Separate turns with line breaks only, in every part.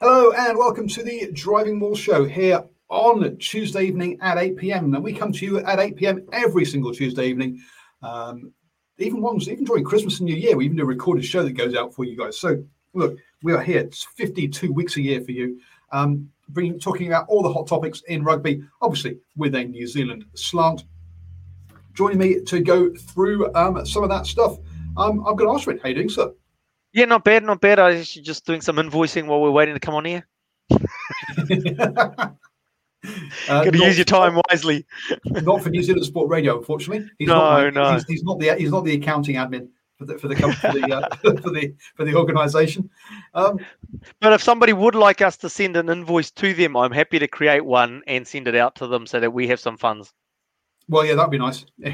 Hello and welcome to the Driving Maul Show here on Tuesday evening at 8 pm. And we come to you at 8 pm every single Tuesday evening. Um, even ones, even during Christmas and New Year, we even do a recorded show that goes out for you guys. So look, we are here. It's 52 weeks a year for you. Um, bringing, talking about all the hot topics in rugby, obviously with a New Zealand slant. Joining me to go through um, some of that stuff, um, I've got Ashwin. How you doing, sir?
Yeah, not bad, not bad. I was just doing some invoicing while we're waiting to come on here.
Uh,
Got to use your time wisely.
not for New Zealand Sport Radio, unfortunately. He's
No,
not,
no.
He's, he's not the he's not the accounting admin for the for the for the uh, for the for the organisation. Um,
But if somebody would like us to send an invoice to them, I'm happy to create one and send it out to them so that we have some funds.
Well, yeah, that'd be nice.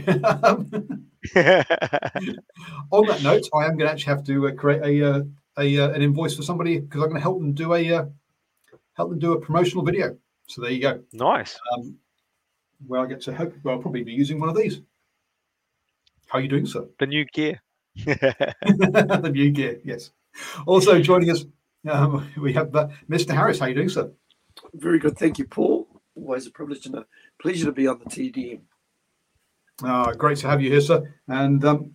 On that note, I am going to actually have to uh, create a, uh, a uh, an invoice for somebody because I'm going to help them do a uh, help them do a promotional video. So there you go.
nice.
Um, where I get to hope well, I'll probably be using one of these. How are you doing, sir?
The new gear.
the new gear, yes. Also joining us, um, we have uh, Mr. Harris. How are you doing, sir?
Very good. Thank you, Paul. Always a privilege and a pleasure to be on the TDM.
Ah, great to have you here, sir. And um,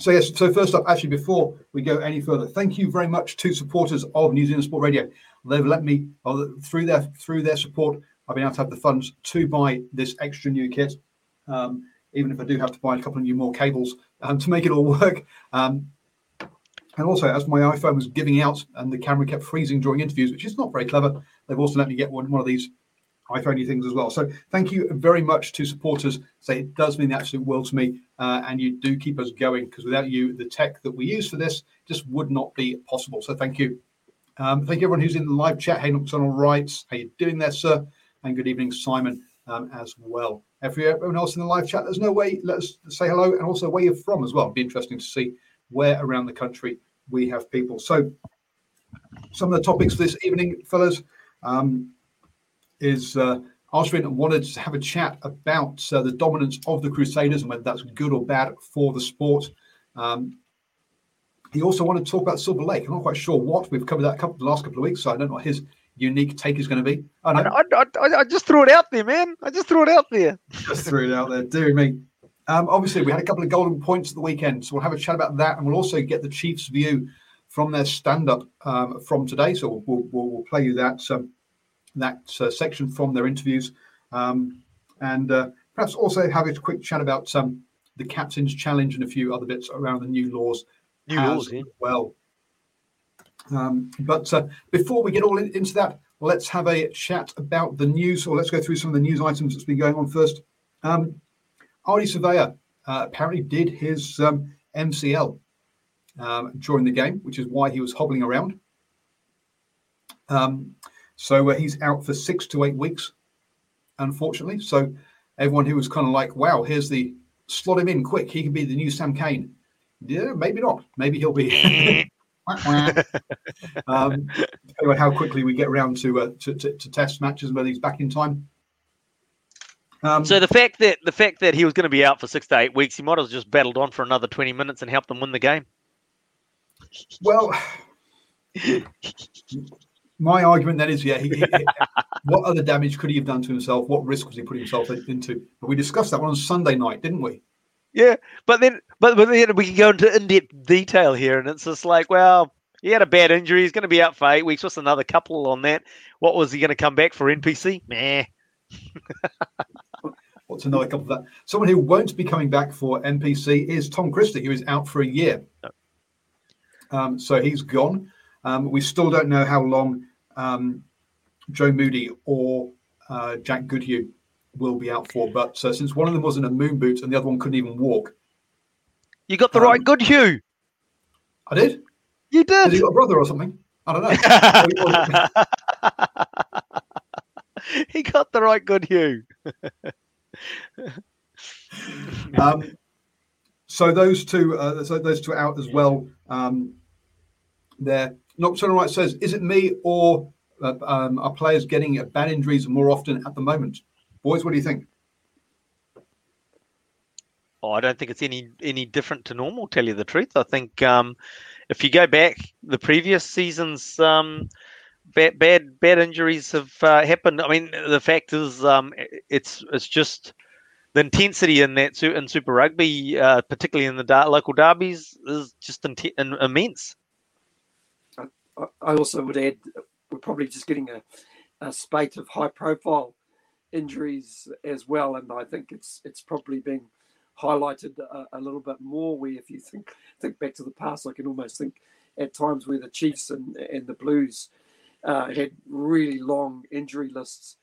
so yes, so first up, actually, before we go any further, thank you very much to supporters of New Zealand Sport Radio. They've let me uh, through their through their support. I've been able to have the funds to buy this extra new kit, um, even if I do have to buy a couple of new more cables um, to make it all work. Um, and also, as my iPhone was giving out and the camera kept freezing during interviews, which is not very clever, they've also let me get one, one of these iPhone you things as well. So thank you very much to supporters. Say it does mean the absolute world to me, uh, and you do keep us going because without you, the tech that we use for this just would not be possible. So thank you. Um, thank you everyone who's in the live chat. Hey, Nocturnal Rights, how you doing there, sir? And good evening, Simon, um, as well. Everyone else in the live chat, there's no way. Let us say hello and also where you're from as well. It'd be interesting to see where around the country we have people. So some of the topics this evening, fellas. Um, is uh, Ashwin wanted to have a chat about uh, the dominance of the Crusaders and whether that's good or bad for the sport. Um, he also wanted to talk about Silver Lake. I'm not quite sure what we've covered that couple the last couple of weeks, so I don't know what his unique take is going to be. Oh
I,
no,
I, I, I just threw it out there, man. I just threw it out there.
just threw it out there. Dear me. Um, obviously, we had a couple of golden points at the weekend, so we'll have a chat about that, and we'll also get the Chiefs' view from their stand-up um, from today. So we'll, we'll, we'll play you that um, that uh, section from their interviews, um, and uh, perhaps also have a quick chat about um, the captain's challenge and a few other bits around the new laws
New
as
laws, yeah.
well. Um, but uh, before we get all in, into that, let's have a chat about the news, or let's go through some of the news items that's been going on first. Um, Ardie Savea uh, apparently did his um, MCL um, during the game, which is why he was hobbling around. Um, so uh, he's out for six to eight weeks, unfortunately. So everyone who was kind of like, wow, here's the slot him in quick. He can be the new Sam Cane. Yeah, maybe not. Maybe he'll be. um, depending on how quickly we get around to, uh, to, to to test matches and whether he's back in time. Um,
So the fact that the fact that he was going to be out for six to eight weeks, he might have just battled on for another twenty minutes and helped them win the game.
well, my argument then is, yeah, he, he- what other damage could he have done to himself? What risk was he putting himself into? But we discussed that one on Sunday night, didn't we?
Yeah, but then but, but then we can go into in-depth detail here, and it's just like, well, he had a bad injury. He's going to be out for eight weeks. What's another couple on that? What was he going to come back for NPC? Meh.
What's another couple of that? Someone who won't be coming back for NPC is Tom Christie, who is out for a year. Um, so he's gone. Um, we still don't know how long um, Joe Moody or uh, Jack Goodhue will be out for. But uh, since one of them was in a moon boot and the other one couldn't even walk,
You got the
Um,
right good Hugh.
I did.
You
Has he
did.
got a brother or something? I don't know.
he got the right good Hugh.
um, so those two, uh, so those two out as well. Um, there, Nocturnal Right says, "Is it me or uh, um, are players getting bad injuries more often at the moment?" Boys, what do you think?
Oh, I don't think it's any any different to normal. Tell you the truth, I think um, if you go back the previous seasons, um, bad bad bad injuries have uh, happened. I mean, the fact is, um, it's it's just the intensity in that in Super Rugby, uh, particularly in the local derbies, is just inte- in- immense.
I- also would add we're probably just getting a, a spate of high profile injuries as well, and I think it's it's probably been highlighted a, a little bit more. Where if you think think back to the past, I can almost think at times where the Chiefs and and the Blues uh, had really long injury lists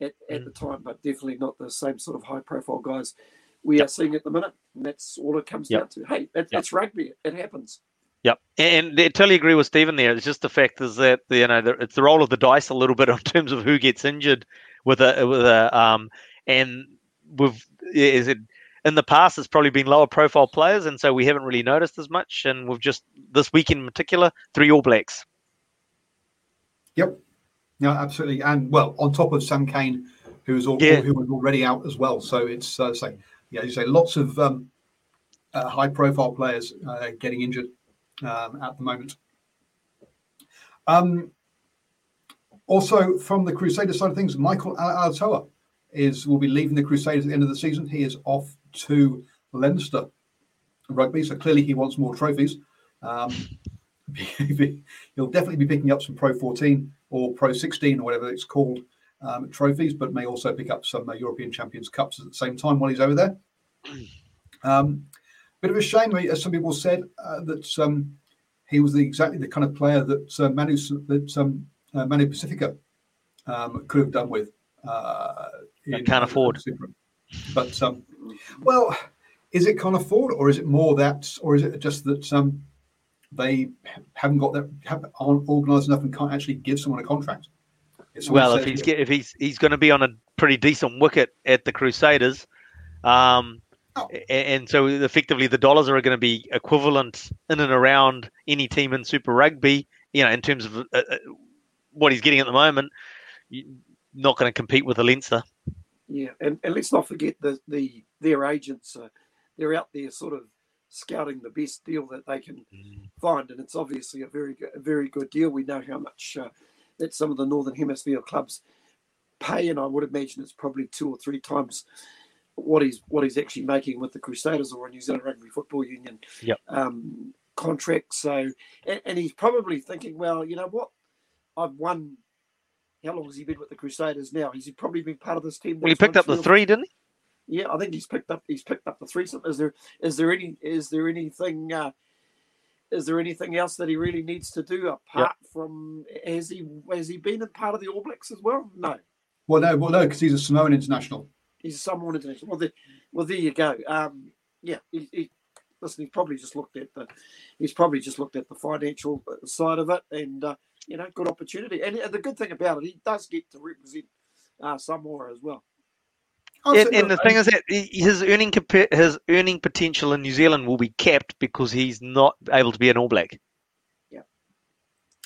at, at the time, but definitely not the same sort of high profile guys we are seeing at the minute. And that's all it comes
Yep.
down to. Hey, it,
Yep.
it's rugby. It happens.
Yep, and I totally agree with Stephen there. It's just the fact is that you know it's the roll of the dice a little bit in terms of who gets injured with a with a um and with is it in the past it's probably been lower profile players and so we haven't really noticed as much and we've just this week in particular three All Blacks.
Yep. No, absolutely. And well, on top of Sam Cane, who's al-
Yeah.
who was already out as well. So it's uh, say, yeah, you say lots of um, uh, high-profile players uh, getting injured um, at the moment. Um, also, from the Crusader side of things, Michael Alaalatoa is will be leaving the Crusaders at the end of the season. He is off to Leinster rugby, so clearly he wants more trophies. Um, he'll definitely be picking up some Pro 14 or Pro 16 or whatever it's called um, trophies, but may also pick up some uh, European Champions Cups at the same time while he's over there. Um, bit of a shame, as some people said, uh, that um, he was the, exactly the kind of player that uh, Manu that um, uh, Manu Pacifica um, could have done with. Uh, in-
can't afford.
But um, well, is it can't afford, or is it more that, or is it just that um, they haven't got that, have, aren't organised enough, and can't actually give someone a contract?
Well, if he's if he's he's going to be on a pretty decent wicket at the Crusaders, um, and so effectively the dollars are going to be equivalent in and around any team in Super Rugby. You know, in terms of uh, uh, what he's getting at the moment, not going to compete with the Leinster.
Yeah, and, and let's not forget the the their agents. Uh, they're out there sort of scouting the best deal that they can find, and it's obviously a very good, a very good deal. We know how much uh, that some of the Northern Hemisphere clubs pay, and I would imagine it's probably two or three times what he's what he's actually making with the Crusaders or a New Zealand Rugby Football Union
Yep.
um, contract. So, and, and he's probably thinking, well, you know what, I've won. How long has he been with the Crusaders now? He's probably been part of this team?
Well, he picked up the
three
didn't he?
yeah, I think he's picked up. He's picked up the threesome. Is there? Is there any? Is there anything? Uh, is there anything else that he really needs to do apart from? Has he? Has he been a part of the All Blacks as well? No,
well, no, well, no, because he's a Samoan international.
He's someone international. Well, there, well, there you go. Um, yeah, he, he, listen, he's probably just looked at the. He's probably just looked at the financial side of it, and uh, you know, good opportunity. And, and the good thing about it, he does get to represent uh, Samoa as well.
Oh,
And,
so-
and the thing is that his earning compa- his earning potential in New Zealand will be capped because he's not able to be an All Black.
Yeah,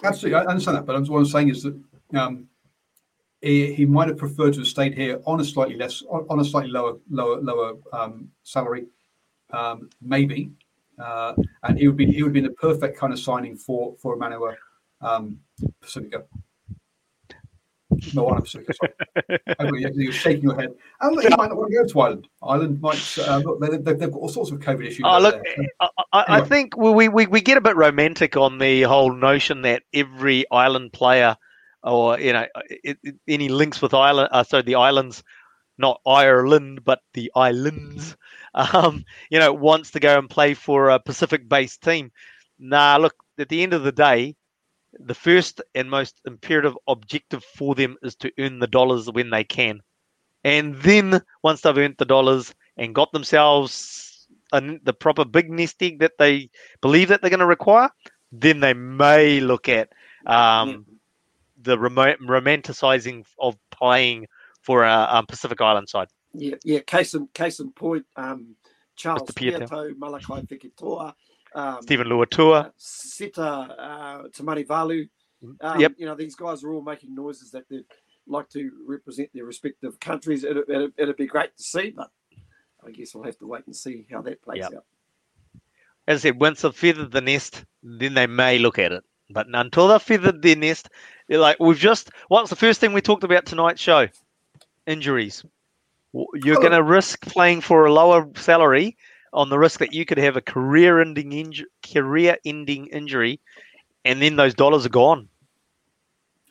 absolutely, I understand that. But what I'm saying is that um, he, he might have preferred to have stayed here on a slightly less, on, a slightly lower, lower, lower um, salary, um, maybe, uh, and he would be he would be the perfect kind of signing for for Emmanuel um, Pacifica. No, one Pacifica. Sorry. You're shaking your head. And he might not want to go to Ireland. Ireland might. Uh, look, they, they've, they've got all sorts of COVID issues.
Oh, look, I, I, anyway. I, think we, we we get a bit romantic on the whole notion that every island player, or you know, it, it, any links with Ireland, uh, so the islands, not Ireland, but the islands, um, you know, wants to go and play for a Pacific-based team. Nah, look, at the end of the day, the first and most imperative objective for them is to earn the dollars when they can. And then once they've earned the dollars and got themselves a, the proper big nest egg that they believe that they're going to require, then they may look at um, the remote, romanticizing of playing for a, a Pacific Island side.
Yeah, yeah. Case in case in point, um, Charles Piutau, Malakai Fekitoa,
um, Steven Luatua, uh,
Seta uh, Tamanivalu.
Mm, um, yep.
You know, these guys are all making noises that they'd like to represent their respective countries. It'd, it'd, it'd be great to see, but I guess we'll have to wait and see how that plays yep. out.
As I said, once they've feathered the nest, then they may look at it. But until they've feathered their nest, they're like, we've just, what's the first thing we talked about tonight's show? Injuries. You're oh. going to risk playing for a lower salary on the risk that you could have a career-ending inju- career-ending injury, and then those dollars are gone.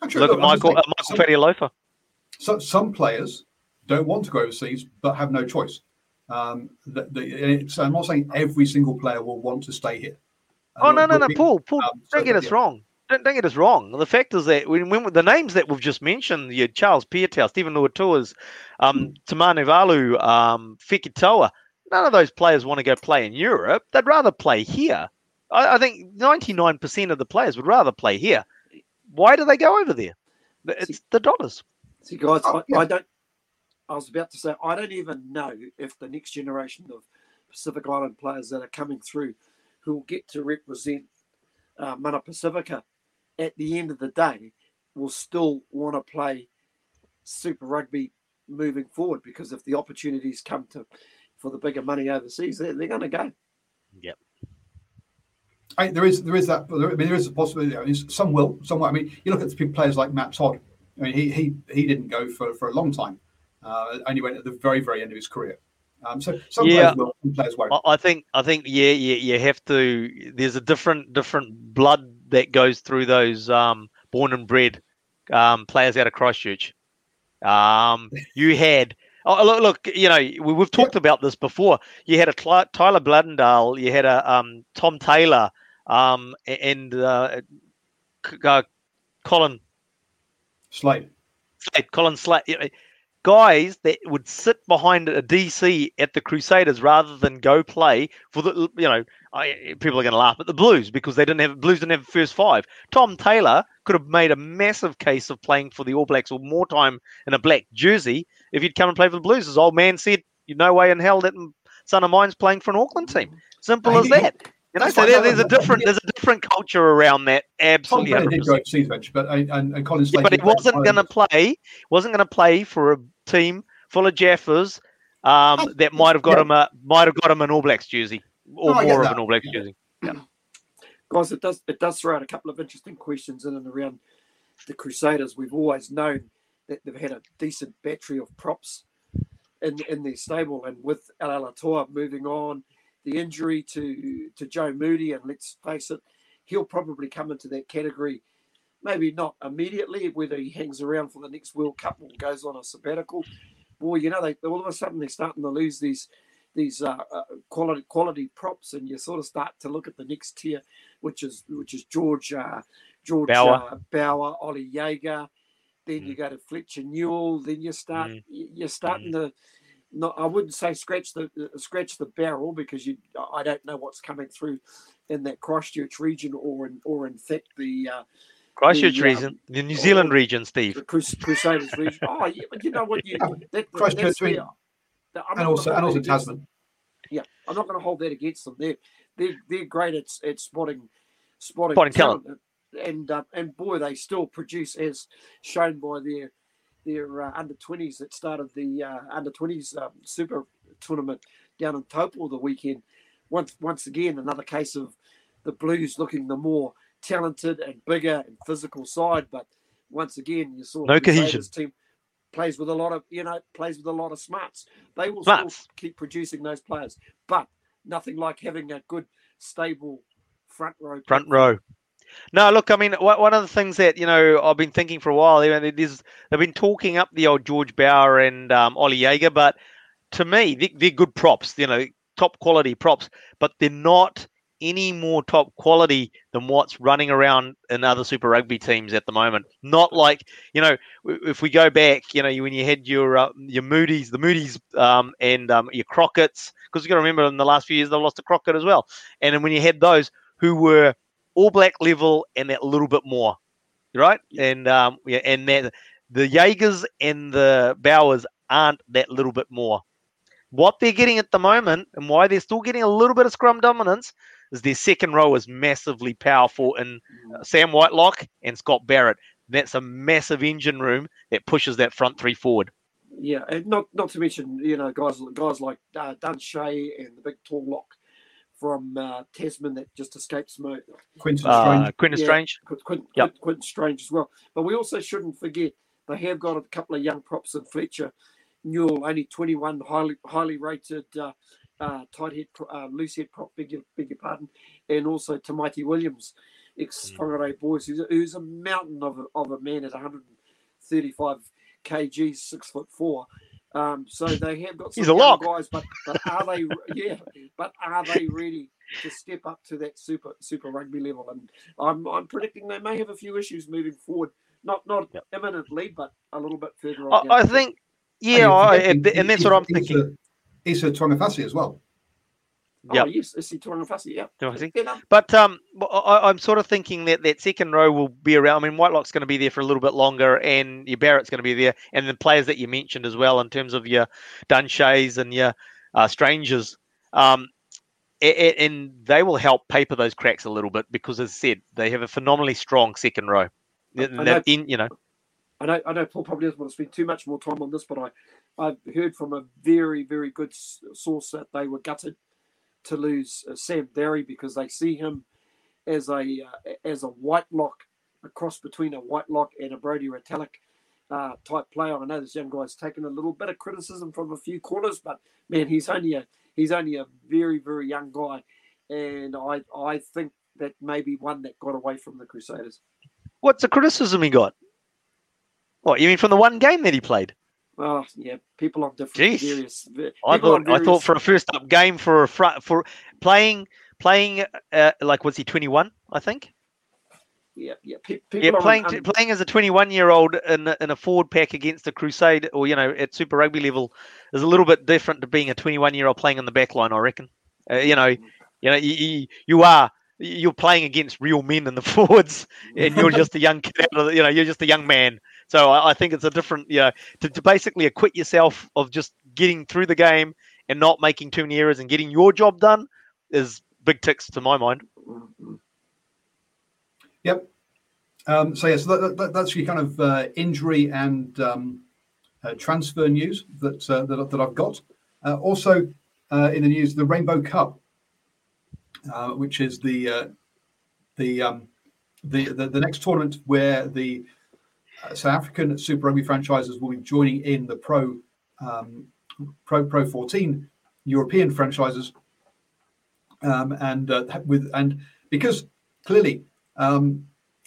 Actually, look, look, at Michael uh, Michael.
So some players don't want to go overseas, but have no choice. Um, the, the, so I'm not saying every single player will want to stay here.
oh no, no, no, Paul, Paul, um, don't so, get us yeah. wrong. Don't, don't, get us wrong. The fact is that when, when the names that we've just mentioned, you Charles Piutau, Steven Luatuas, um, mm. Tamanivalu, um, Fekitoa, none of those players want to go play in Europe. They'd rather play here. I, I think 99% of the players would rather play here. Why do they go over there? It's see, the dollars.
See, guys, oh, I, yeah. I don't. I was about to say I don't even know if the next generation of Pacific Island players that are coming through, who will get to represent uh, Mana Pacifica, at the end of the day, will still want to play Super Rugby moving forward because if the opportunities come to for the bigger money overseas, they're, they're going to go.
Yep.
I, there is there is that. I mean, there is a possibility. I mean, some will, some will. I mean, you look at the players like Matt Todd. I mean, he he he didn't go for, for a long time. Uh, only went at the very very end of his career. Um, so some yeah, players will, some players won't.
I think I think yeah yeah you have to. There's a different different blood that goes through those um, born and bred um, players out of Christchurch. Um, you had Oh, look, look, you know, we, have talked about this before. You had a Tyler Bleyendaal, you had a um, Tom Taylor, um, and uh, uh, Colin
Slade.
Slade, Colin Slade. Guys that would sit behind a DC at the Crusaders rather than go play for the, you know, I, people are going to laugh at the Blues because they didn't have Blues didn't have the first five. Tom Taylor could have made a massive case of playing for the All Blacks or more time in a black jersey if he'd come and play for the Blues. His old man said, "You no way in hell that son of mine's playing for an Auckland team." Simple as that. You know, so there, there's a different there's a different culture around that. Absolutely,
Tom did go overseas, but and, and Colin
yeah, but he wasn't going to play. Wasn't going to play for a team full of Jaffers um, that might have got yeah. him a might have got him an All Blacks jersey or no, more of an All Blacks jersey. Yeah
guys, it does it does throw out a couple of interesting questions in and around the Crusaders. We've always known that they've had a decent battery of props in in their stable, and with Alaalatoa moving on, the injury to to Joe Moody, and let's face it, he'll probably come into that category. Maybe not immediately, whether he hangs around for the next World Cup or goes on a sabbatical. Boy, you know, they all of a sudden they're starting to lose these these uh, uh, quality quality props, and you sort of start to look at the next tier, which is which is George uh, George Bower, uh, Bower Oli Jager. Then mm. you go to Fletcher Newell. Then you start mm. you're starting mm. to. Not, I wouldn't say scratch the uh, scratch the barrel because you I don't know what's coming through in that Christchurch region or in or in fact the uh,
Christchurch the, region, um, the New Zealand region, Steve.
The Crusaders region. Oh, yeah, but you know what? You, that,
Christchurch region and also and also Tasman.
Them. Yeah, I'm not going to hold that against them. They're they're, they're great at, at spotting spotting,
spotting talent.
talent. And uh, and boy, they still produce as shown by their their uh, under 20s that started the uh, under 20s um, super tournament down in Taupo the weekend. Once once again, another case of the Blues looking the more talented and bigger and physical side, but once again, you saw
no cohesion.
Team plays with a lot of you know plays with a lot of smarts. They will
smarts.
still keep producing those players, but nothing like having a good stable front row.
Front row. No, look, I mean, one of the things that you know I've been thinking for a while, it is they've been talking up the old George Bower and um, Oli Jager, but to me, they, they're good props, you know, top quality props, but they're not any more top quality than what's running around in other Super Rugby teams at the moment. Not like you know, if we go back, you know, when you had your uh, your Moody's, the Moody's, um, and um, your Crockett's, because you got to remember in the last few years they've lost a Crockett as well, and then when you had those who were All Black level and that little bit more, right? And um, yeah, and that the Jagers and the Bowers aren't that little bit more. What they're getting at the moment, and why they're still getting a little bit of scrum dominance, is their second row is massively powerful in uh, Sam Whitelock and Scott Barrett. That's a massive engine room that pushes that front three forward.
Yeah, and not not to mention you know guys guys like uh, Dunshea and the big tall lock from uh, Tasman that just escapes me.
Quinten
Uh,
Strange.
Quinten
Yeah.
Strange.
Quint, Quint,
Yep.
Quint, Quint Strange as well. But we also shouldn't forget they have got a couple of young props in Fletcher Newell, only 21, highly highly rated uh, uh, tight head, uh, loose head prop, beg your, beg your pardon, and also Tamati Williams, ex Whangarei boys, who's a, who's a mountain of a, of a man at 135 kg, six foot four. Um, so they have got some
He's a
young
lock.
guys, but, but are they? Yeah, but are they ready to step up to that super super rugby level? And I'm I'm predicting they may have a few issues moving forward. Not not imminently, but a little bit further on.
I,
down
I think, yeah, I, and, and that's what I'm
Issa-
thinking.
Issa Tu'ungafasi as well.
Oh,
Yep.
yes, Issy Tu'ungafasi, yeah.
Tu'ungafasi.
Yeah,
But um, I, I'm sort of thinking that that second row will be around. I mean, Whitelock's going to be there for a little bit longer, and your Barrett's going to be there, and the players that you mentioned as well in terms of your Dunsheas and your uh, Strangers. Um, and they will help paper those cracks a little bit because, as I said, they have a phenomenally strong second row.
I know.
in, you know,
I know, I know Paul probably doesn't want to spend too much more time on this, but I, I've heard from a very, very good source that they were gutted to lose uh, Sam Darry because they see him as a uh, as a Whitelock, a cross between a Whitelock and a Brodie Retallick uh, type player. I know this young guy's taken a little bit of criticism from a few corners, but man, he's only a he's only a very, very young guy, and I I think that may be one that got away from the Crusaders.
what's the criticism he got? What you mean from the one game that he played?
Oh yeah, people on different
Jeez.
various.
I thought I thought for a first up game for a front for playing playing uh, like was he 21 I think
yeah yeah pe-
yeah playing
on-
playing as a 21 year old in a- in a forward pack against a Crusade or you know at Super Rugby level is a little bit different to being a 21 year old playing in the back line I reckon uh, you know you know you, you, you are you're playing against real men in the forwards and you're just a young kid out of the, you know you're just a young man so I, I think it's a different you know to, to basically acquit yourself of just getting through the game and not making too many errors and getting your job done is big ticks to my mind.
Yep. Um, so yes, that, that, that's your kind of uh, injury and um, uh, transfer news that uh, that, that I've got. Uh, also uh, in the news, the Rainbow Cup, uh, which is the the, um, the the the next tournament where the South African Super Rugby franchises will be joining in the Pro um, Pro Pro 14 European franchises, um, and uh, with and because clearly um,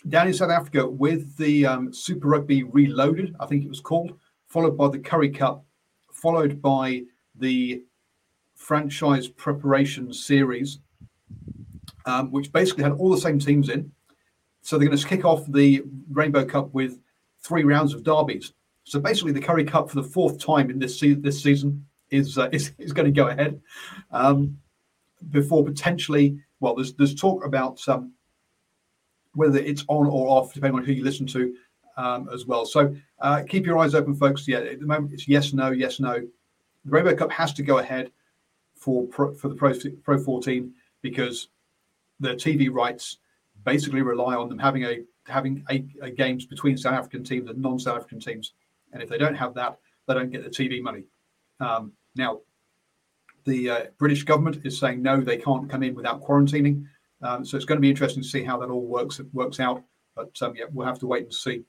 down in South Africa with the um, Super Rugby Reloaded, I think it was called, followed by the Currie Cup, followed by the franchise preparation series, um, which basically had all the same teams in. So they're going to kick off the Rainbow Cup with three rounds of derbies. So basically, the Currie Cup for the fourth time in this se- this season is uh, is, is going to go ahead um, before potentially. Well, there's there's talk about um, whether it's on or off, depending on who you listen to, um, as well. So uh, keep your eyes open, folks. Yeah, at the moment it's yes, no, yes, no. The Rainbow Cup has to go ahead for pro, for the Pro Pro 14 because the TV rights basically rely on them having a having a games between South African teams and non-South African teams and if they don't have that, they don't get the TV money. Um, now, the uh, British government is saying no, they can't come in without quarantining. Um, so it's going to be interesting to see how that all works works out. But um, yeah, we'll have to wait and see.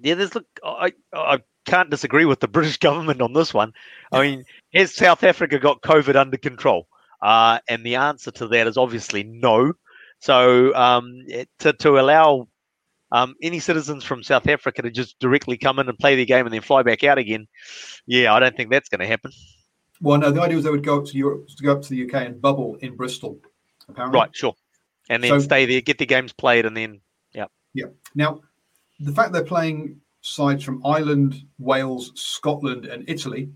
Yeah, there's look, I I can't disagree with the British government on this one. I mean, has South Africa got COVID under control? Uh, and the answer to that is obviously no. So um, to to allow um, any citizens from South Africa to just directly come in and play their game and then fly back out again, yeah, I don't think that's going to happen.
Well, no, the idea was they would go up to Europe, to go up to the UK and bubble in Bristol, apparently.
Right, sure, and then so, stay there, get the games played, and then yeah,
yeah. Now, the fact they're playing sides from Ireland, Wales, Scotland, and Italy,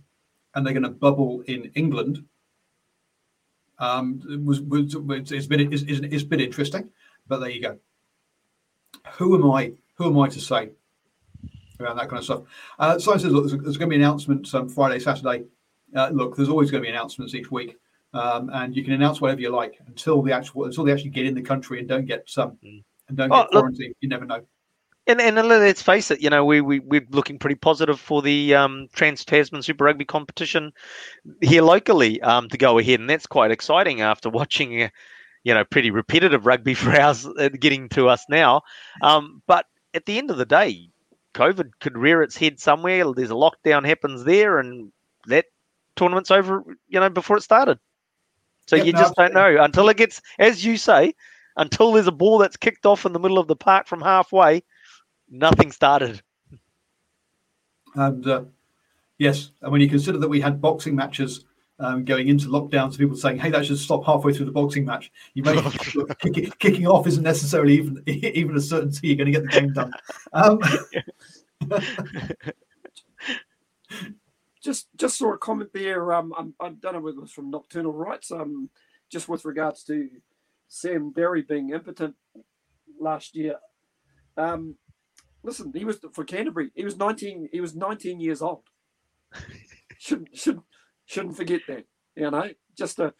and they're going to bubble in England. Um, was, was it's been it's, it's been interesting, but there you go. Who am I? Who am I to say around that kind of stuff? Uh, says, look, there's, there's going to be announcements um, Friday, Saturday uh, look, there's always going to be announcements each week, um, and you can announce whatever you like until the actual until they actually get in the country and don't get some mm. and don't oh, get quarantined. Look, you never know.
And, and let's face it, you know, we, we, we're looking pretty positive for the um, Trans Tasman Super Rugby competition here locally um, to go ahead. And that's quite exciting after watching, uh, you know, pretty repetitive rugby for us uh, getting to us now. Um, but at the end of the day, COVID could rear its head somewhere. There's a lockdown happens there, and that tournament's over, you know, before it started. So you no, just don't know until it gets, as you say, until there's a ball that's kicked off in the middle of the park from halfway, nothing started.
And uh, yes, and when you consider that we had boxing matches um, going into lockdown, so people saying, "Hey, that should stop halfway through the boxing match," you may kicking, kicking off isn't necessarily even even a certainty you're going to get the game done. Um,
just just saw a comment there. Um, I don't know whether it was from Nocturnal Rights. Um, just with regards to Sam Darry being impotent last year. Um, listen, he was for Canterbury. He was nineteen. He was nineteen years old. shouldn't should shouldn't forget that. You know, just a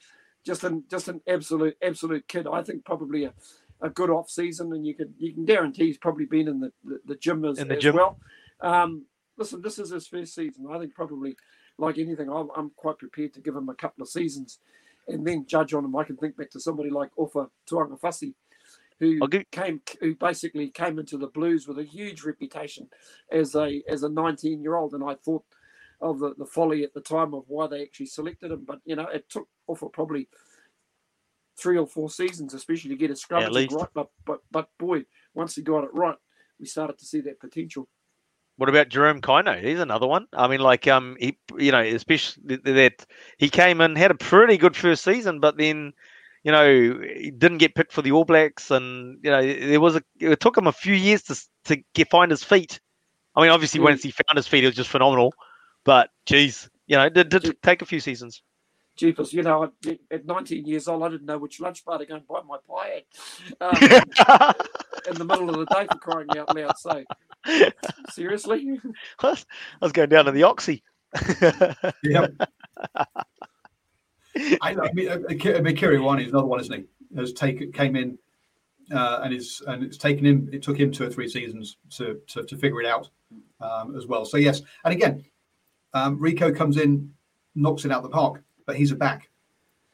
just an just an absolute absolute kid. I think probably a, a good off season, and you can you can guarantee he's probably been in the the, the gym as, in the as gym. well. Um, listen, this is his first season. I think probably, like anything, I'm, I'm quite prepared to give him a couple of seasons and then judge on him. I can think back to somebody like Ofa Tu'ungafasi, who give... came, who basically came into the Blues with a huge reputation as a as a 19 year old, and I thought of the, the folly at the time of why they actually selected him. But you know, it took Ofa probably three or four seasons, especially to get his scrummage yeah, right. But but but boy, once he got it right, we started to see that potential.
What about Jerome Kaino? He's another one. I mean, like, um, he, you know, especially that he came in, had a pretty good first season, but then, you know, he didn't get picked for the All Blacks, and you know, there was a. It took him a few years to to get find his feet. I mean, obviously, mm. once he found his feet, it was just phenomenal. But geez, you know, it did, did take a few seasons.
Jeepers, you know, at 19 years old, I didn't know which lunch bar to go and buy my pie at um, in the middle of the day for crying out loud. So Seriously?
I was going down to the Oxy.
yeah. I, I mean, uh, I mean, Kerry Ioane is another one, isn't he? Has taken came in uh, and is and it's taken him. It took him two or three seasons to to, to figure it out um, as well. So yes, and again, um, Rieko comes in, knocks it out the park, but he's a back.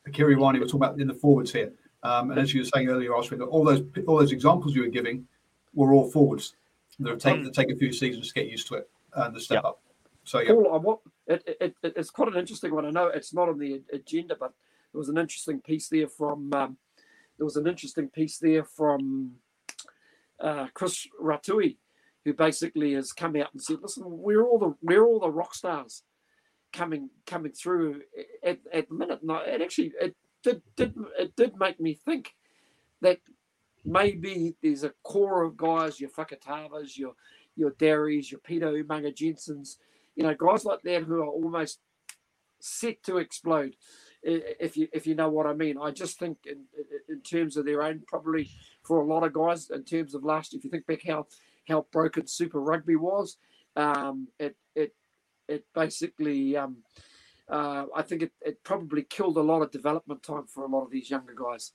Akira Ioane, we're talking about in the forwards here, um, and as you were saying earlier, Oscar, all those all those examples you were giving were all forwards. They'll take, um, take a few seasons to get used to it and the step up. So yeah,
Paul, what, it, it, it, it's quite an interesting one. I know it's not on the agenda, but there was an interesting piece there from um, there was an interesting piece there from uh, Chris Rattue, who basically has come out and said, "Listen, we're all the we're all the rock stars coming coming through at, at the minute." And it actually it did, did it did make me think that maybe there's a core of guys, your Fakatavas, your your Darrys, your Peter Umaga Jensens, you know, guys like that who are almost set to explode. If you if you know what I mean, I just think in, in terms of their own, probably for a lot of guys, in terms of last, if you think back how how broken Super Rugby was, um, it it it basically um, uh, I think it, it probably killed a lot of development time for a lot of these younger guys.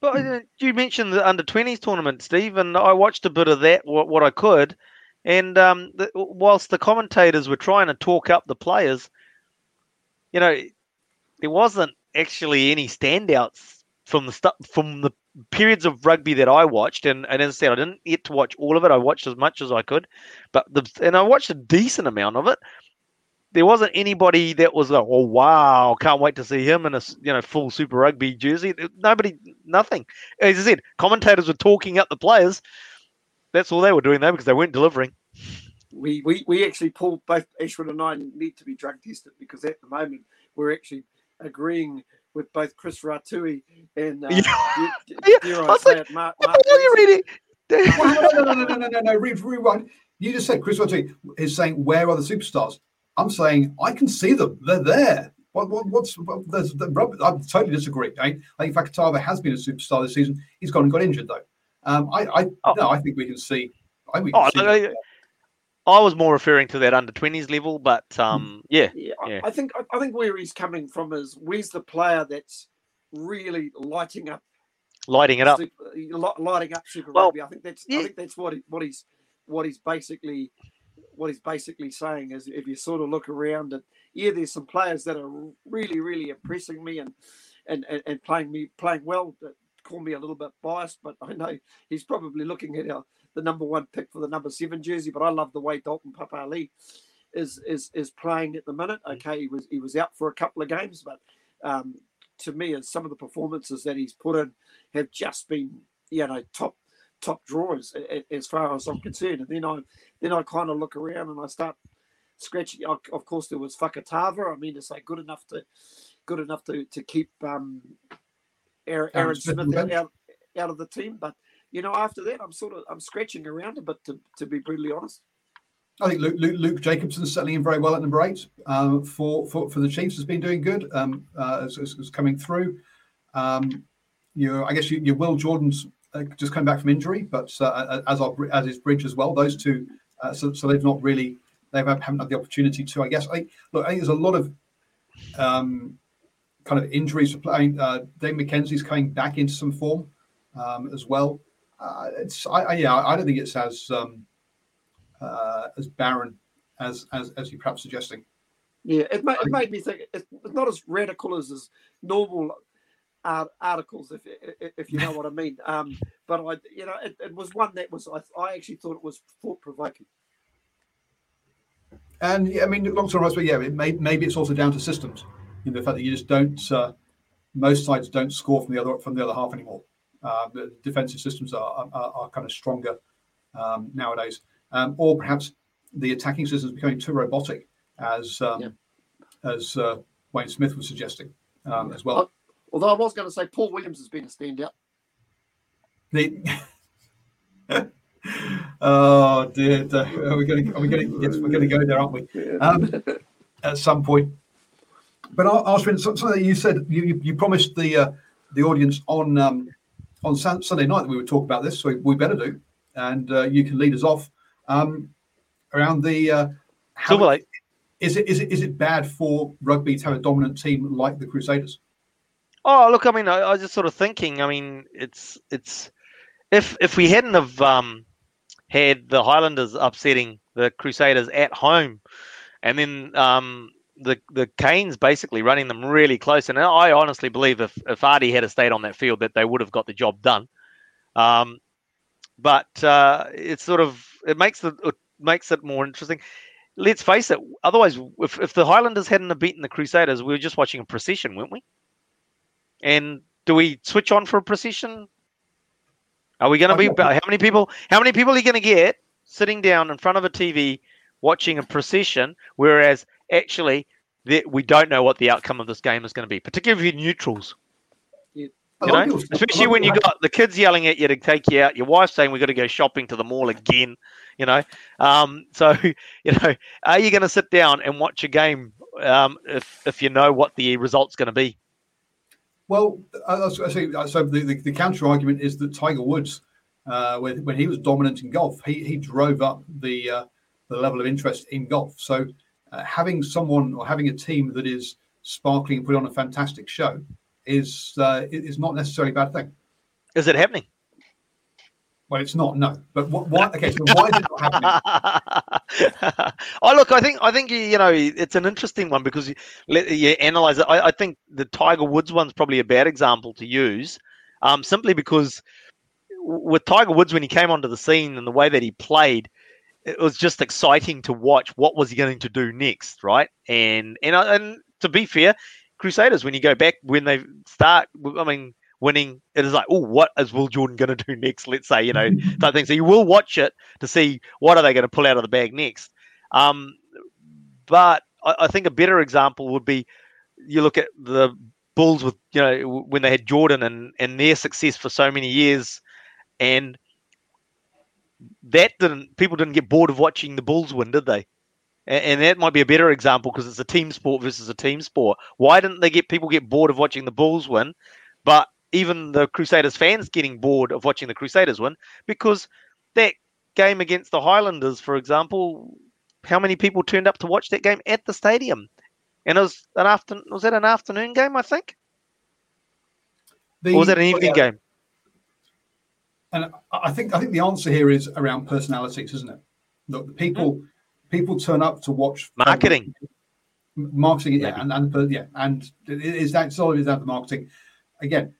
But uh, you mentioned the under 20s tournament, Steve, and I watched a bit of that, what, what I could. And um, the, whilst the commentators were trying to talk up the players, you know, there wasn't actually any standouts from the from the periods of rugby that I watched, and, and as I said, I didn't get to watch all of it. I watched as much as I could, but the and I watched a decent amount of it. There wasn't anybody that was like, "Oh wow, can't wait to see him in a you know full Super Rugby jersey." Nobody, nothing. As I said, commentators were talking up the players. That's all they were doing though, because they weren't delivering.
We we, we actually pulled both Ashwin and I need to be drug tested because at the moment we're actually agreeing with both Chris Rattue and uh,
I was like, Mark, are you reading?
no, no, no, no, no, no. You just said Chris Rattue is saying, "Where are the superstars?" I'm saying I can see them. They're there. What, what, what's what, there's the I totally disagree. I, I think Fakatava has been a superstar this season. He's gone and got injured though. Um, I, I oh. no, I think we can see. I, we oh, can oh, see
I was more referring to that under twenties level, but um, yeah,
yeah, yeah. I think I think where he's coming from is where's the player that's really lighting up,
lighting it up,
super, lighting up Super well, Rugby. I think that's yeah. I think that's what he, what he's what he's basically what he's basically saying is if you sort of look around and yeah, there's some players that are really really impressing me and and and, and playing me playing well. That call me a little bit biased, but I know he's probably looking at our the number one pick for the number seven jersey. But I love the way Dalton Papali is is is playing at the minute. Mm. Okay, he was he was out for a couple of games, but um, to me, as some of the performances that he's put in have just been you know top top drawers as far as I'm concerned. And then I then I kind of look around and I start scratching. Of course, there was Fakatava. I mean, to say good enough to good enough to to keep um, Aaron, Aaron Smith out, out, out of the team, but you know, after that, I'm sort of I'm scratching around a bit to, to be brutally honest.
I think Luke, Luke, Luke Jacobson settling in very well at number eight um, for, for for the Chiefs has been doing good um, uh, as, as, coming through. Um, you, I guess you, you Will Jordan's uh, just coming back from injury, but uh, as our, as is Bridge as well. Those two, uh, so, so they've not really they haven't had the opportunity to. I guess I look. I think there's a lot of um, kind of injuries playing. Uh, Dave McKenzie's coming back into some form um, as well uh, it's I, I, yeah I don't think it's as um, uh, as barren as as as you're perhaps suggesting.
Yeah, it, ma- it made me think it's not as radical as as normal articles, if if you know what I mean. Um, but I, you know, it, it was one that was I, I actually thought it was thought provoking.
And yeah, I mean, long term, but yeah, it may, maybe it's also down to systems. You know, the fact that you just don't, uh, most sides don't score from the other from the other half anymore. Uh, the defensive systems are, are, are kind of stronger um, nowadays, um, or perhaps the attacking systems becoming too robotic, as um, yeah. as uh, Wayne Smith was suggesting um, as well.
Although I was going to say Paul Williams has been a standout.
The oh dear, are we going? To, are we going? To, yes, we're going to go there, aren't we? Um, at some point. But Ashwin, something that you said, you, you promised the uh, the audience on um, on Sunday night that we would talk about this, so we better do. And uh, you can lead us off um, around the. Uh,
how it,
is it is it is it bad for rugby to have a dominant team like the Crusaders?
Oh, look, I mean, I, I was just sort of thinking. I mean, it's it's if if we hadn't have um, had the Highlanders upsetting the Crusaders at home, and then um, the the Canes basically running them really close. And I honestly believe if if Ardie had stayed on that field, that they would have got the job done. Um, but uh, it's sort of it makes the it makes it more interesting. Let's face it. Otherwise, if, if the Highlanders hadn't beaten the Crusaders, we were just watching a procession, weren't we? And do we switch on for a procession? Are we going to be? How many people? How many people are you going to get sitting down in front of a TV watching a procession? Whereas actually that we don't know what the outcome of this game is going to be, particularly if you're neutrals. Yeah. You know, especially when you got the kids yelling at you to take you out, your wife saying we've got to go shopping to the mall again. You know, um, so you know, are you going to sit down and watch a game um, if if you know what the result's going to be?
Well, I, say, so the, the, the, counter argument is that Tiger Woods, uh, when, when he was dominant in golf, he, he drove up the uh, the level of interest in golf. So uh, having someone or having a team that is sparkling and put on a fantastic show is uh, is not necessarily a bad thing.
Is it happening?
Well, it's not no, but what? Why, okay, so why is it not happening?
oh, look, I think I think you know it's an interesting one because you, you analyze it. I, I, think the Tiger Woods one's probably a bad example to use, um, simply because with Tiger Woods when he came onto the scene and the way that he played, it was just exciting to watch. What was he going to do next, right? And and and to be fair, Crusaders when you go back when they start, I mean winning, it is like, oh, what is Will Jordan going to do next? Let's say, you know, type thing. So you will watch it to see what are they going to pull out of the bag next. Um, but I, I think a better example would be you look at the Bulls with, you know, when they had Jordan and, and their success for so many years. And that didn't, people didn't get bored of watching the Bulls win, did they? and that might be a better example because it's a team sport versus a team sport. Why didn't they get people get bored of watching the Bulls win, but even the Crusaders fans getting bored of watching the Crusaders win because that game against the Highlanders, for example, how many people turned up to watch that game at the stadium? And it was an afternoon. Was that an afternoon game? I think. The, or was that an evening yeah. game?
And I think I think the answer here is around personalities, isn't it? Look, people mm-hmm. people turn up to watch
marketing,
marketing, yeah, and, and yeah, and it is that solid is that the marketing again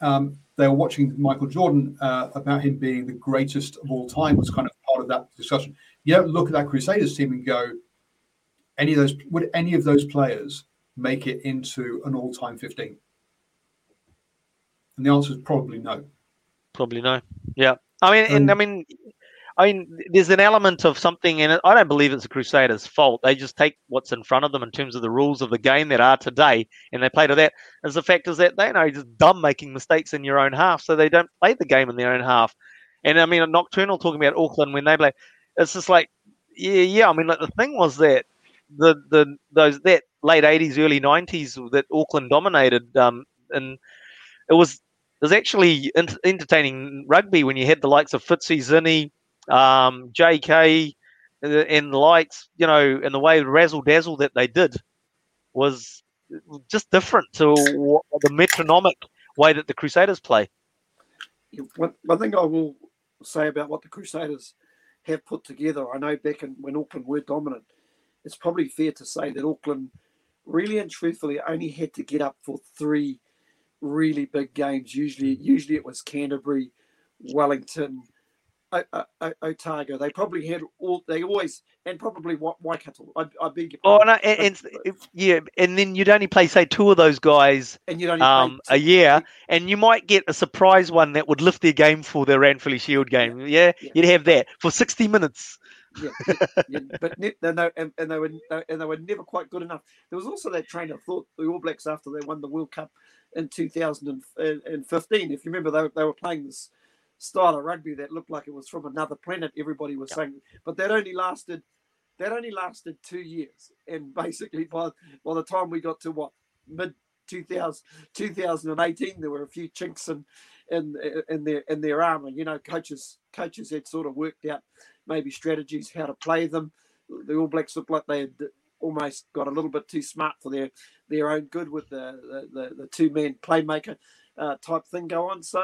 um, they were watching Michael Jordan uh, about him being the greatest of all time was kind of part of that discussion. You don't look at that Crusaders team and go, any of those would any of those players make it into an all-time 15? And the answer is probably no.
Probably no. Yeah. I mean, um, and I mean, I mean, there's an element of something in it. I don't believe it's the Crusaders' fault. They just take what's in front of them in terms of the rules of the game that are today, and they play to that. As the fact is that they know just dumb making mistakes in your own half, so they don't play the game in their own half. And I mean, a Nocturnal talking about Auckland when they play, it's just like, yeah, yeah. I mean, like the thing was that the the those that late '80s, early '90s that Auckland dominated, um, and it was was actually entertaining rugby when you had the likes of Fitzy Zinni, um, JK, and the likes, you know, and the way razzle dazzle that they did was just different to the metronomic way that the Crusaders play.
One, one thing I will say about what the Crusaders have put together, I know back in, when Auckland were dominant, it's probably fair to say that Auckland really and truthfully only had to get up for three really big games. Usually, usually it was Canterbury, Wellington, Otago. They probably had all. They always and probably Waikato. I, I beg your
Oh no, and, and yeah, and then you'd only play say two of those guys,
and you'd only
um, a year, and you might get a surprise one that would lift their game for their Ranfurly Shield game. Yeah, yeah, you'd have that for sixty minutes.
yeah, yeah, but ne- no, and, and they were and they were never quite good enough. There was also that train of thought the All Blacks after they won the World Cup in 2015. If you remember, they, they were playing this style of rugby that looked like it was from another planet. Everybody was yep. saying, but that only lasted that only lasted two years, and basically by by the time we got to what mid 2000, 2018, there were a few chinks in in in their in their armor. You know, coaches coaches had sort of worked out maybe strategies how to play them. The All Blacks looked like they had almost got a little bit too smart for their their own good with the the, the, the two man playmaker uh, type thing go on. So,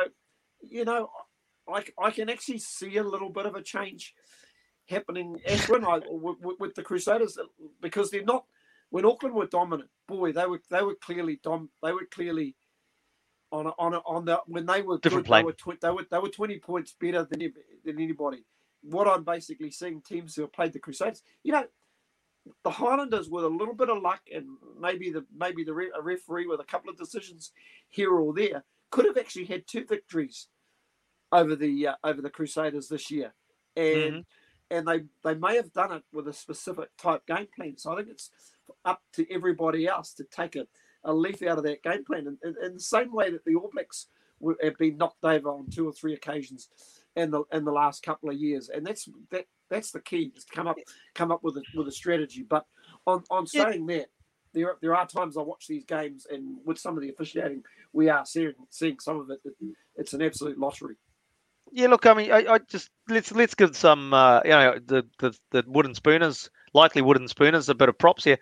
you know, I, I can actually see a little bit of a change happening, Ashwin, I, with, with, the Crusaders because they're not. When Auckland were dominant, boy, they were they were clearly dom. They were clearly on a, on a, on the when they were
different
good, they were, tw- they were they were twenty points better than than anybody. What I'm basically seeing teams who have played the Crusaders, you know, the Highlanders with a little bit of luck and maybe the maybe the re- a referee with a couple of decisions here or there could have actually had two victories over the uh, over the Crusaders this year, and mm-hmm. and they they may have done it with a specific type game plan. So I think it's up to everybody else to take a, a leaf out of that game plan, in, in, in the same way that the All Blacks have been knocked over on two or three occasions in the in the last couple of years, and that's that that's the key is to come up come up with a with a strategy. But on on saying yeah. that. There, there are times I watch these games, and with some of the officiating, we are seeing seeing some of it. It's an absolute lottery
yeah, look, I mean, I, I, just let's let's give some, uh, you know, the, the the wooden spooners, likely wooden spooners, a bit of props here.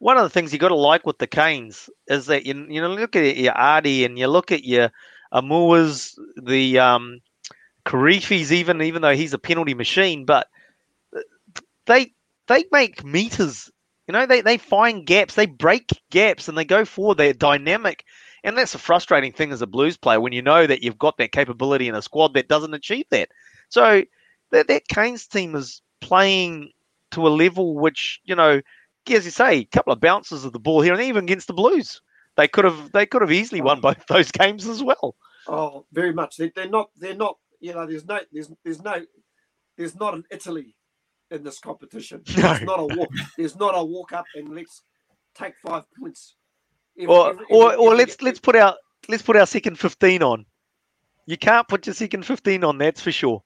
One of the things you got to like with the Canes is that you you know look at your Ardie and you look at your Aumuas, the um, Kirifis even even though he's a penalty machine, but they they make meters. You know, they, they find gaps, they break gaps, and they go forward. They're dynamic, and that's a frustrating thing as a Blues player when you know that you've got that capability in a squad that doesn't achieve that. So that that Canes team is playing to a level which you know, as you say, a couple of bounces of the ball here, and even against the Blues, they could have they could have easily won both those games as well.
Oh, very much. They, they're not. They're not. You know, there's no. There's there's no. There's not an Italy in this competition.
No.
There's not a walk. There's not a walk up and let's take five points. Every-
or
every-
or,
every-
or
every-
let's let's put our let's put our second fifteen on. You can't put your second fifteen on. That's for sure.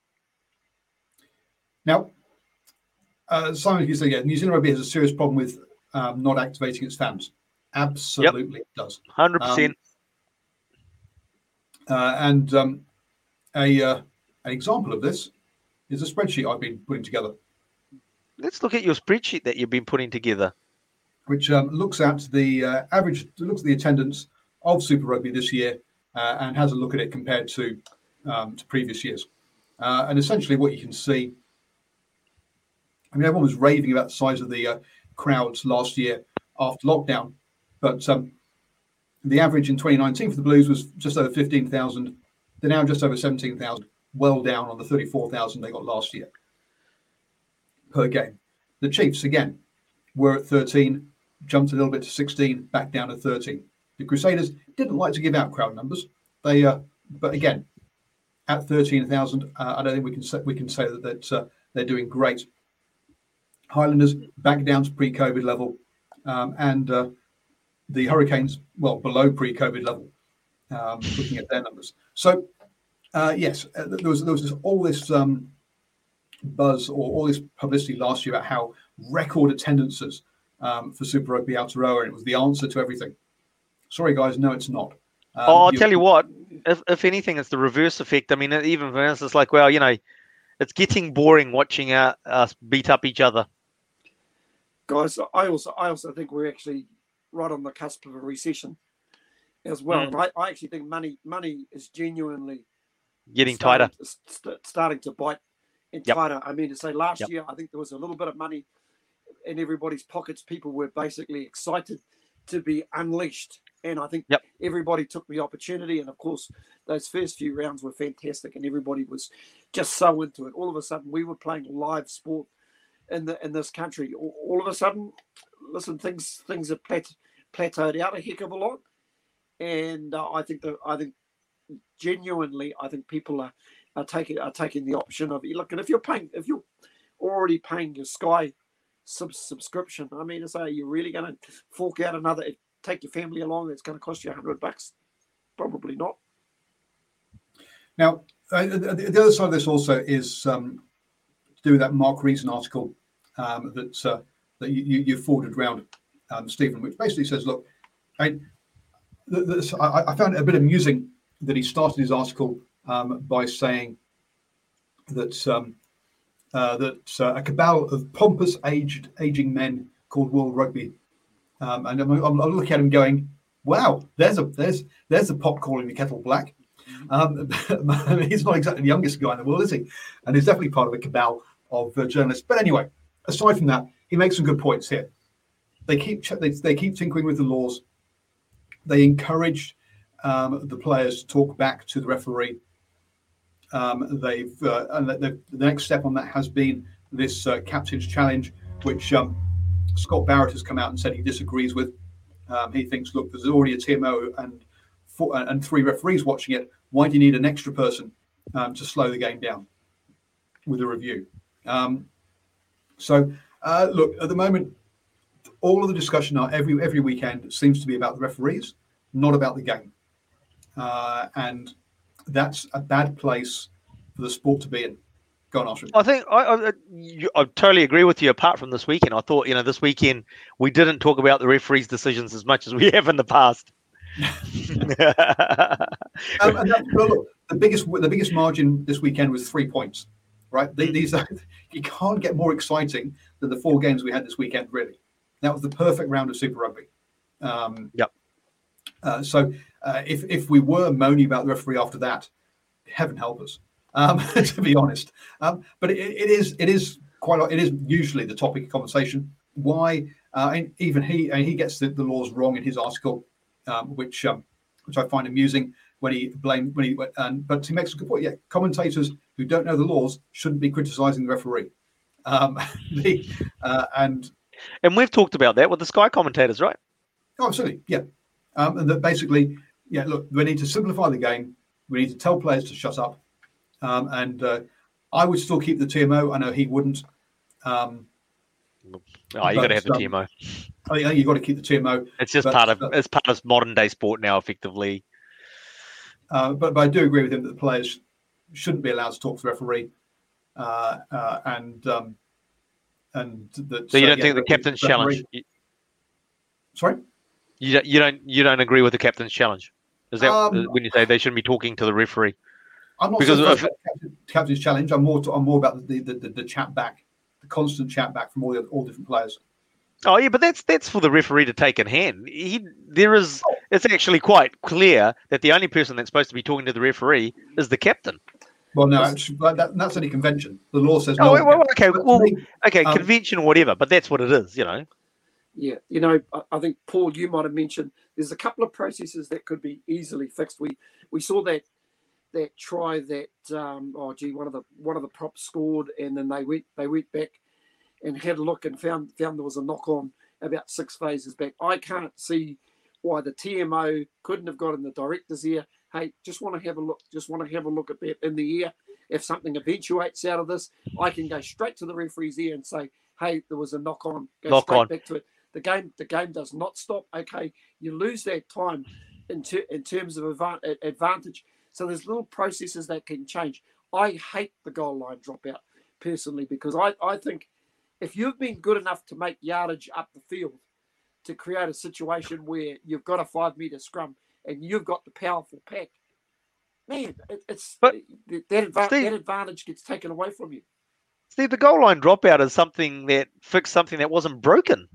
Now, uh, Simon, you say, yeah, New Zealand Rugby has a serious problem with um, not activating its fans. Absolutely, it does.
Hundred percent.
Uh, and um, a uh, an example of this is a spreadsheet I've been putting together,
Let's look at your spreadsheet that you've been putting together.
which um, looks at the uh, average, looks at the attendance of Super Rugby this year, uh, and has a look at it compared to um, to previous years. Uh, and essentially, what you can see, I mean, everyone was raving about the size of the uh, crowds last year after lockdown, but um, the average in 2019 for the Blues was just over 15,000. They're now just over 17,000, well down on the 34,000 they got last year per game. The Chiefs, again, were at 13, jumped a little bit to 16, back down to 13. The Crusaders didn't like to give out crowd numbers. They, uh, but again, at 13,000, uh, I don't think we can say, we can say that, that uh, they're doing great. Highlanders back down to pre-COVID level, um, and uh, the Hurricanes, well, below pre-COVID level, um, looking at their numbers. So, uh, yes, uh, there was there was this, all this um, buzz or all this publicity last year about how record attendances um, for Super Rugby Aotearoa, and it was the answer to everything. Sorry, guys, no, it's not. Um,
oh, I'll tell you what. If if anything, it's the reverse effect. I mean, even for us, it's like, well, you know, it's getting boring watching uh, us beat up each other.
guys. I also I also think we're actually right on the cusp of a recession as well.
Mm.
I, I actually think money money is genuinely
Getting
starting
tighter.
st- starting to bite and
Yep.
tighter. I mean, to say last
Yep.
year, I think there was a little bit of money in everybody's pockets. People were basically excited to be unleashed. And I think
Yep.
everybody took the opportunity. And of course, those first few rounds were fantastic, and everybody was just so into it. All of a sudden, we were playing live sport in the in this country. All, of a sudden, listen, things things have plat- plateaued out a heck of a lot. And uh, I think that I think genuinely, I think people are, are taking are taking the option of look. And if you're paying, if you're already paying your Sky sub- subscription, I mean, to say you're really going to fork out another, take your family along, it's going to cost you a hundred bucks. Probably not.
Now, uh, the, the other side of this also is um, to do with that Mark Reason article um, that uh, that you, you, forwarded around, um, Stephen, which basically says, look, I, the, I, I found it a bit amusing that he started his article um, by saying that um, uh, that uh, a cabal of pompous, aged, aging men called World Rugby, um, and I'm, I'm, looking at him going, "Wow, there's a there's there's a pot calling the kettle black." Um, he's not exactly the youngest guy in the world, is he? And he's definitely part of a cabal of uh, journalists. But anyway, aside from that, he makes some good points here. They keep they, they keep tinkering with the laws. They encourage um, the players to talk back to the referee. Um, they've uh, and the, the next step on that has been this uh, captain's challenge, which um, Scott Barrett has come out and said he disagrees with. Um, he thinks, look, there's already a TMO and four, and three referees watching it. Why do you need an extra person um, to slow the game down with a review? Um, so, uh, look, at the moment, all of the discussion now every every weekend seems to be about the referees, not about the game, uh, and that's a bad place for the sport to be in. Go on, Austin.
I think I, I, you, I totally agree with you. Apart from this weekend, I thought you know this weekend we didn't talk about the referees' decisions as much as we have in the past.
Um, and that, well, look, the biggest the biggest margin this weekend was three points, right? They, these are, you can't get more exciting than the four games we had this weekend. Really, that was the perfect round of Super Rugby. Um,
Yep.
Uh, so uh, if if we were moaning about the referee after that, heaven help us. um, to be honest. Um, but it, it is it is quite it is usually the topic of conversation. Why? Uh, and even he and he gets the, the laws wrong in his article, um, which um, which I find amusing when he blamed when he and but he makes a good point. Yeah, commentators who don't know the laws shouldn't be criticising the referee. Um, the, uh, and
and we've talked about that with the Sky commentators, right?
Oh, absolutely, yeah. Um, and that basically, yeah. Look, we need to simplify the game. We need to tell players to shut up. Um, and uh, I would still keep the TMO. I know he wouldn't. Um,
oh, you got to have the um, TMO.
I think you've got to keep the TMO.
It's just but, part of uh, it's part of modern day sport now, effectively.
Uh, but, but I do agree with him that the players shouldn't be allowed to talk to the referee, uh, uh, and um, and that.
So you don't think the captain's challenge?
Sorry.
You don't, you don't you don't agree with the captain's challenge? Is that um, when you say they shouldn't be talking to the referee?
I'm not because of, captain's challenge. I'm more to, I'm more about the, the, the, the chat back, the constant chat back from all the all different players.
Oh yeah, but that's that's for the referee to take in hand. He there is oh. it's actually quite clear that the only person that's supposed to be talking to the referee is the captain.
Well, no, that, that's only convention. The law says.
Oh, no, well, okay, well, okay, um, convention whatever, but that's what it is, you know.
Yeah, you know, I think Paul, you might have mentioned there's a couple of processes that could be easily fixed. We we saw that that try that um, oh gee one of the one of the props scored and then they went they went back and had a look and found found there was a knock on about six phases back. I can't see why the TMO couldn't have got in the director's ear. Hey, just want to have a look. Just want to have a look at that in the ear. If something eventuates out of this, I can go straight to the referee's ear and say, "Hey, there was a knock on." Go
knock
straight
on.
back to it. The game, the game does not stop. Okay, you lose that time in, ter- in terms of advantage so there's little processes that can change. I hate the goal line dropout personally because I, I think if you've been good enough to make yardage up the field to create a situation where you've got a five meter scrum and you've got the powerful pack, man, it, it's but that, adva- Steve, that advantage gets taken away from you.
Steve, the goal line dropout is something that fixed something that wasn't broken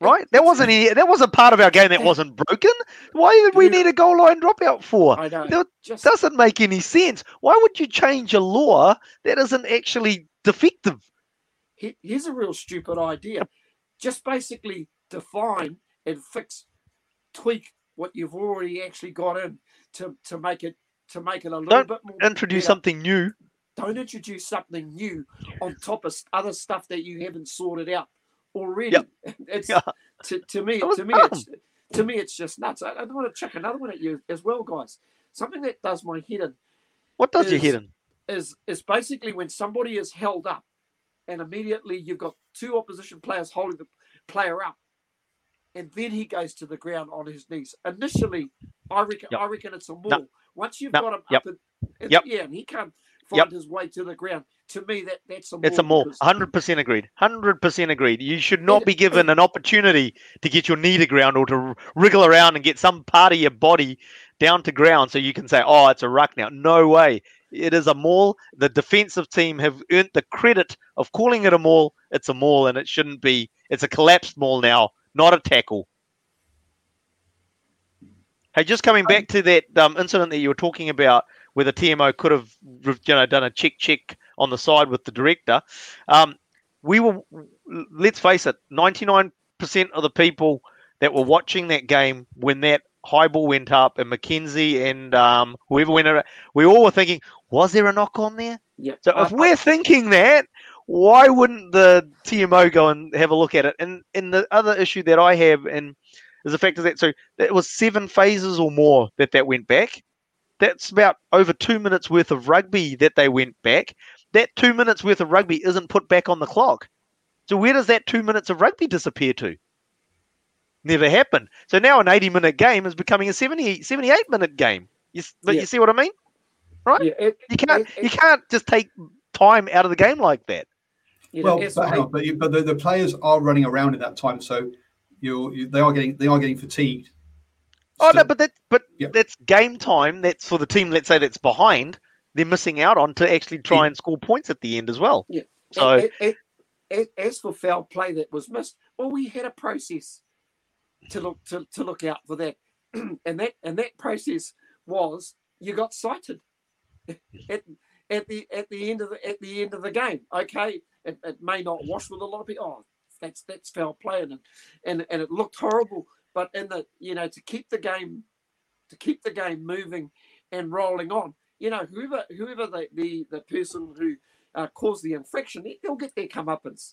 right? That wasn't any, that wasn't part of our game that wasn't broken. Why did we need a goal line dropout for?
I know.
That just, doesn't make any sense. Why would you change a law that isn't actually defective?
Here's a real stupid idea. Just basically define and fix, tweak what you've already actually got in to, to make it to make it a little
Don't
bit more.
Introduce better. something new.
Don't introduce something new on top of other stuff that you haven't sorted out already.
Yep.
It's yeah. to, to me to me dumb. it's to me it's just nuts. I, I want to check another one at you as well, guys. Something that does my head in.
What does is, your head in?
Is is basically when somebody is held up, and immediately you've got two opposition players holding the player up, and then he goes to the ground on his knees. Initially, I reckon yep. I reckon it's a maul. Once you've got him up, in, yep. yeah, and he can't find yep. his way to the ground. To me, that that's a maul.
it's a more. Hundred percent agreed. Hundred percent agreed. You should not be given an opportunity to get your knee to ground or to wriggle around and get some part of your body down to ground so you can say, "Oh, it's a ruck now." No way. It is a maul. The defensive team have earned the credit of calling it a maul. It's a maul, and it shouldn't be. It's a collapsed maul now, not a tackle. Hey, just coming back to that um, incident that you were talking about where the TMO could have you know done a check check on the side with the director. Um, we were let's face it, 99% of the people that were watching that game when that high ball went up and McKenzie and um, whoever went around, we all were thinking, was there a knock on there?
Yeah.
So if we're thinking that, why wouldn't the TMO go and have a look at it? And and the other issue that I have and is the fact is that so it was seven phases or more that that went back that's about over two minutes worth of rugby that they went back. That two minutes worth of rugby isn't put back on the clock. So where does that two minutes of rugby disappear to? Never happened. So now an 80 minute game is becoming a 70, 78 minute game. You, but yeah. you see what I mean? Right? Yeah, it, you can't it, it, you can't just take time out of the game like that.
well, but, hang on, but, you, but the, the, players are running around in that time, so you, you they are getting they are getting fatigued
Oh no, but that but yeah. that's game time. That's for the team. Let's say that's behind. They're missing out on to actually try yeah. and score points at the end as well.
Yeah. So as for foul play that was missed, well, we had a process to look to, to look out for that, and that and that process was you got cited. It, at the at the end of the at the end of the game. Okay, it, it may not wash with a lot of people. Oh, that's that's foul play, and and and it looked horrible. But in the you know to keep the game to keep the game moving and rolling on, you know whoever whoever the the, the person who uh, caused the infraction, they'll get their comeuppance.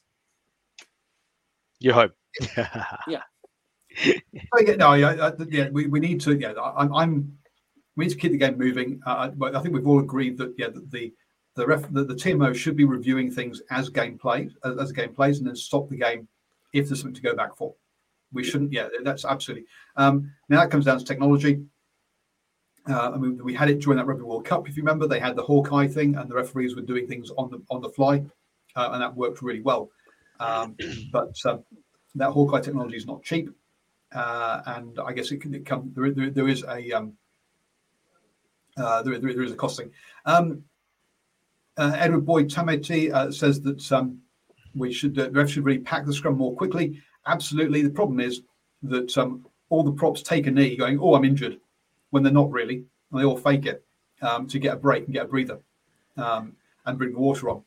You hope.
yeah.
Oh, yeah, no, yeah, yeah, we, we need to. Yeah, I'm, I'm. We need to keep the game moving. Uh, but I think we've all agreed that yeah, the the ref, the, the TMO should be reviewing things as game plays, as, as game plays, and then stop the game if there's something to go back for. We shouldn't. Yeah, that's absolutely. Um, now that comes down to technology. Uh, I mean, we had it during that Rugby World Cup. If you remember, they had the Hawkeye thing, and the referees were doing things on the on the fly, uh, and that worked really well. Um, but um, that Hawkeye technology is not cheap, uh, and I guess it can it come. There, there, there is a um, uh, there, there, there is a costing. Um, uh, Edward Boyd Tameti uh, says that um, we should the ref should really pack the scrum more quickly. Absolutely. The problem is that um, all the props take a knee, going, "Oh, I'm injured," when they're not really, and they all fake it um, to get a break and get a breather um, and bring the water on.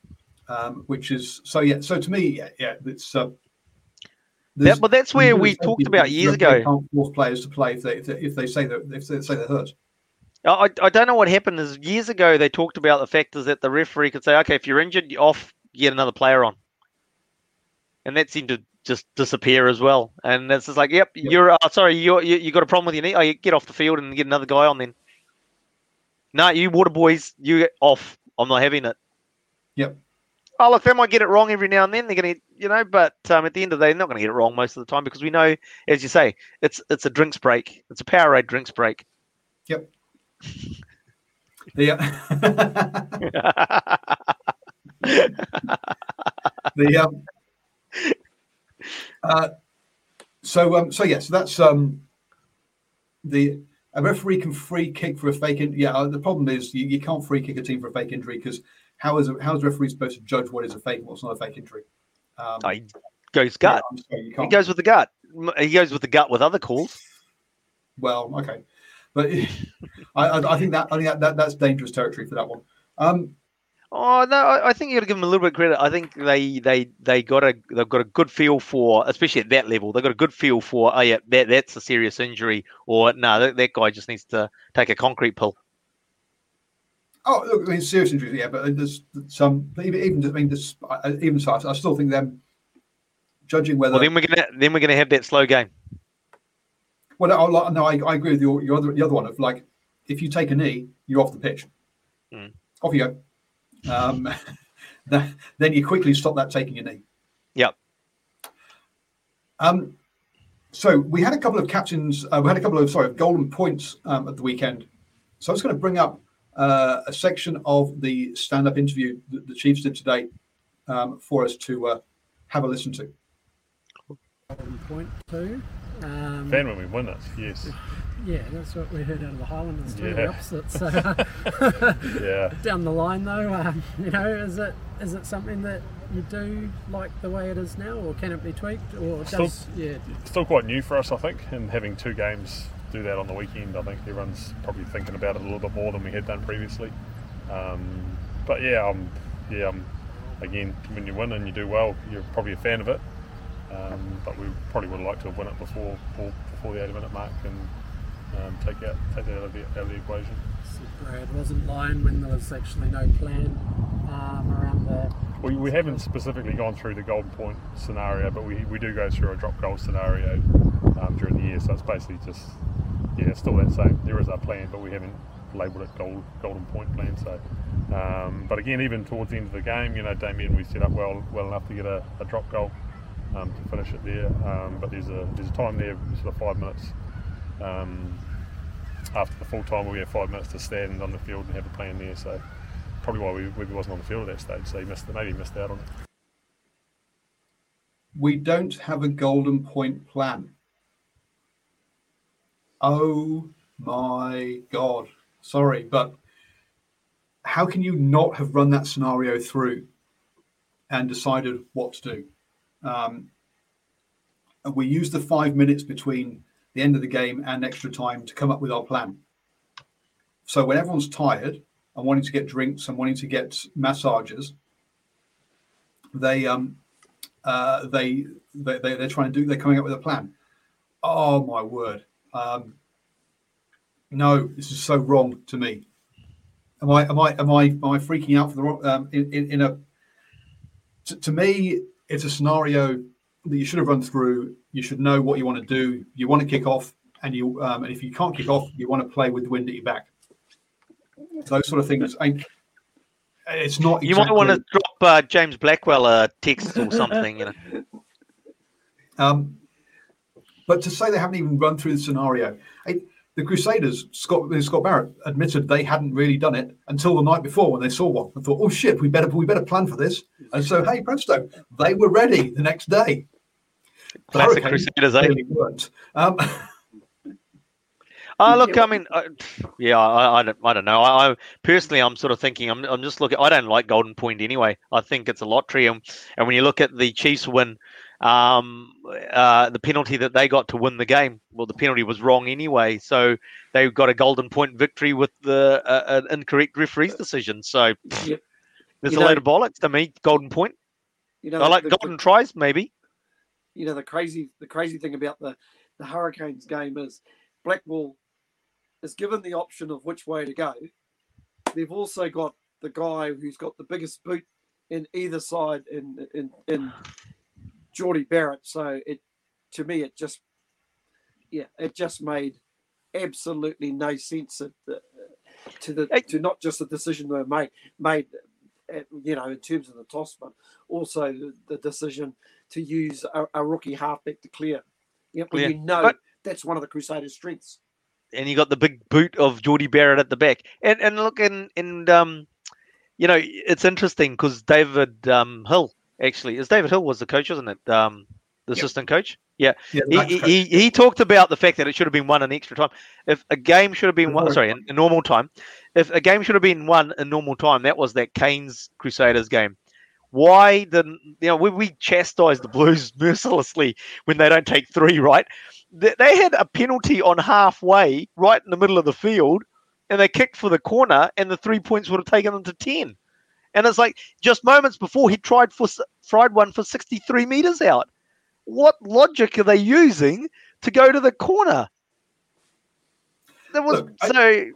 Um, which is so yeah. So to me, yeah, yeah it's. Uh,
that, but that's where we talked about years ago.
Can't force players to play if they, if they, if they say that if they say they're hurt.
I, I don't know what happened. Is years ago they talked about the fact is that the referee could say, okay, if you're injured, you're off, get another player on, and that seemed to just disappear as well. And it's just like, yep, yep. you're uh, sorry, you you got a problem with your knee. Oh, you get off the field and get another guy on then. No, you water boys, you get off. I'm not having it.
Yep.
Oh look, they might get it wrong every now and then. They're gonna, you know, but um, at the end of the day, they're not gonna get it wrong most of the time because we know, as you say, it's it's a drinks break. It's a Powerade drinks break.
Yep. the the um, uh, so um, so yes, yeah, so that's um, the a referee can free kick for a fake injury. Yeah, uh, the problem is you, you can't free kick a team for a fake injury because how is a, how is a referee supposed to judge what is a fake and what's not a fake injury?
Um, oh, he goes gut. Yeah, sorry, he goes with the gut. He goes with the gut with other calls.
Well, okay, but I, I, think that I think that, that, that's dangerous territory for that one. Um,
Oh no, I think you got to give them a little bit of credit. I think they they they got a they've got a good feel for, especially at that level, they've got a good feel for. Oh yeah, that that's a serious injury, or no, that, that guy just needs to take a concrete pill.
Oh, look, I mean, serious injuries, yeah, but there's some even even I mean, this, even so, I still think them judging whether.
Well, then we're gonna then we're gonna have that slow game.
Well, no, no I, I agree with your, your other the other one of like, if you take a knee, you're off the pitch. Mm. Off you go um, then you quickly stop that taking a knee.
Yep.
Um, so we had a couple of captains, uh, we had a couple of, sorry, golden points um, at the weekend. So I was going to bring up uh, a section of the stand up interview that the Chiefs did today um, for us to uh, have a listen to.
Golden point two. Um,
Fan when we win it, yes.
Yeah, that's what we heard out of the Highlanders too. Yeah. The opposite. So
yeah.
Down the line though, um, you know, is it is it something that you do like the way it is now, or can it be tweaked, or
still, does yeah? Still quite new for us, I think, and having two games do that on the weekend, I think everyone's probably thinking about it a little bit more than we had done previously. Um, but yeah, I'm yeah, I'm, again, when you win and you do well, you're probably a fan of it. Um, but we probably would have liked to have won it before before the 80 minute mark and um, take out take that out of the, out of the equation.
It wasn't lying when there was actually no plan um, around the.
We, we haven't specifically gone through the golden point scenario, but we, we do go through a drop goal scenario um, during the year. So it's basically just yeah, still that same. There is our plan, but we haven't labelled it gold, golden point plan. So, um, but again, even towards the end of the game, you know, Damian, we set up well well enough to get a, a drop goal um, to finish it there. Um, but there's a there's a time there, sort of five minutes um, after the full time, we had five minutes to stand on the field and have a plan there. So probably why we, we wasn't on the field at that stage. So he missed maybe missed out on it.
We don't have a golden point plan. Oh my god! Sorry, but how can you not have run that scenario through and decided what to do? Um, we used the five minutes between the end of the game and extra time to come up with our plan. So when everyone's tired and wanting to get drinks and wanting to get massages, they um uh, they, they they they're trying to do they're coming up with a plan. Oh my word! Um, no, this is so wrong to me. Am I am I am I am I freaking out for the wrong um, in, in, in a to, to me it's a scenario that you should have run through. You should know what you want to do. You want to kick off, and you um, and if you can't kick off, you want to play with the wind at your back. Those sort of things. I, it's not.
You might want to drop uh, James Blackwell a text or something. You know.
Um, but to say they haven't even run through the scenario, I, the Crusaders, Scott Scott Barrett admitted they hadn't really done it until the night before when they saw one and thought, "Oh shit, we better we better plan for this." And so, hey, presto, they were ready the next day.
Classic Crusaders, eh?
Really weren't. Um,
Oh, look, I mean, uh, yeah, I, I, don't, I don't know. I, I, personally, I'm sort of thinking, I'm, I'm just looking. I don't like Golden Point anyway. I think it's a lottery, and, and when you look at the Chiefs win, um, uh, the penalty that they got to win the game, well, the penalty was wrong anyway, so they got a Golden Point victory with the uh, an incorrect referee's decision. So
Yep.
there's
You
a
know-
load of bollocks to me. Golden Point.
You know,
I like
the-
golden tries, maybe.
You know the crazy the crazy thing about the the Hurricanes game is Blackwell is given the option of which way to go. They've also got the guy who's got the biggest boot in either side in in in Jordie Barrett. So it to me it just yeah it just made absolutely no sense at the, to the to not just the decision they made made at, you know in terms of the toss, but also the, the decision to use a, a rookie halfback to clear. You know, when
Clear.
you know
But-
that's one of the Crusaders' strengths.
and you got the big boot of Jordie Barrett at the back. And and look, and and um, you know, it's interesting because David um Hill actually is David Hill was the coach, wasn't it? Um, the
Yep.
assistant coach. Yeah,
yeah,
he, he, he he talked about the fact that it should have been won in extra time. If a game should have been won, sorry, in, in normal time, if a game should have been won in normal time, that was that Canes Crusaders game. Why didn't you know we, we chastise the Blues mercilessly when they don't take three, right? They, they had a penalty on halfway, right in the middle of the field, and they kicked for the corner, and the three points would have taken them to ten. And it's like just moments before he tried for fried one for sixty-three meters out. What logic are they using to go to the corner? There was
Look,
so
I,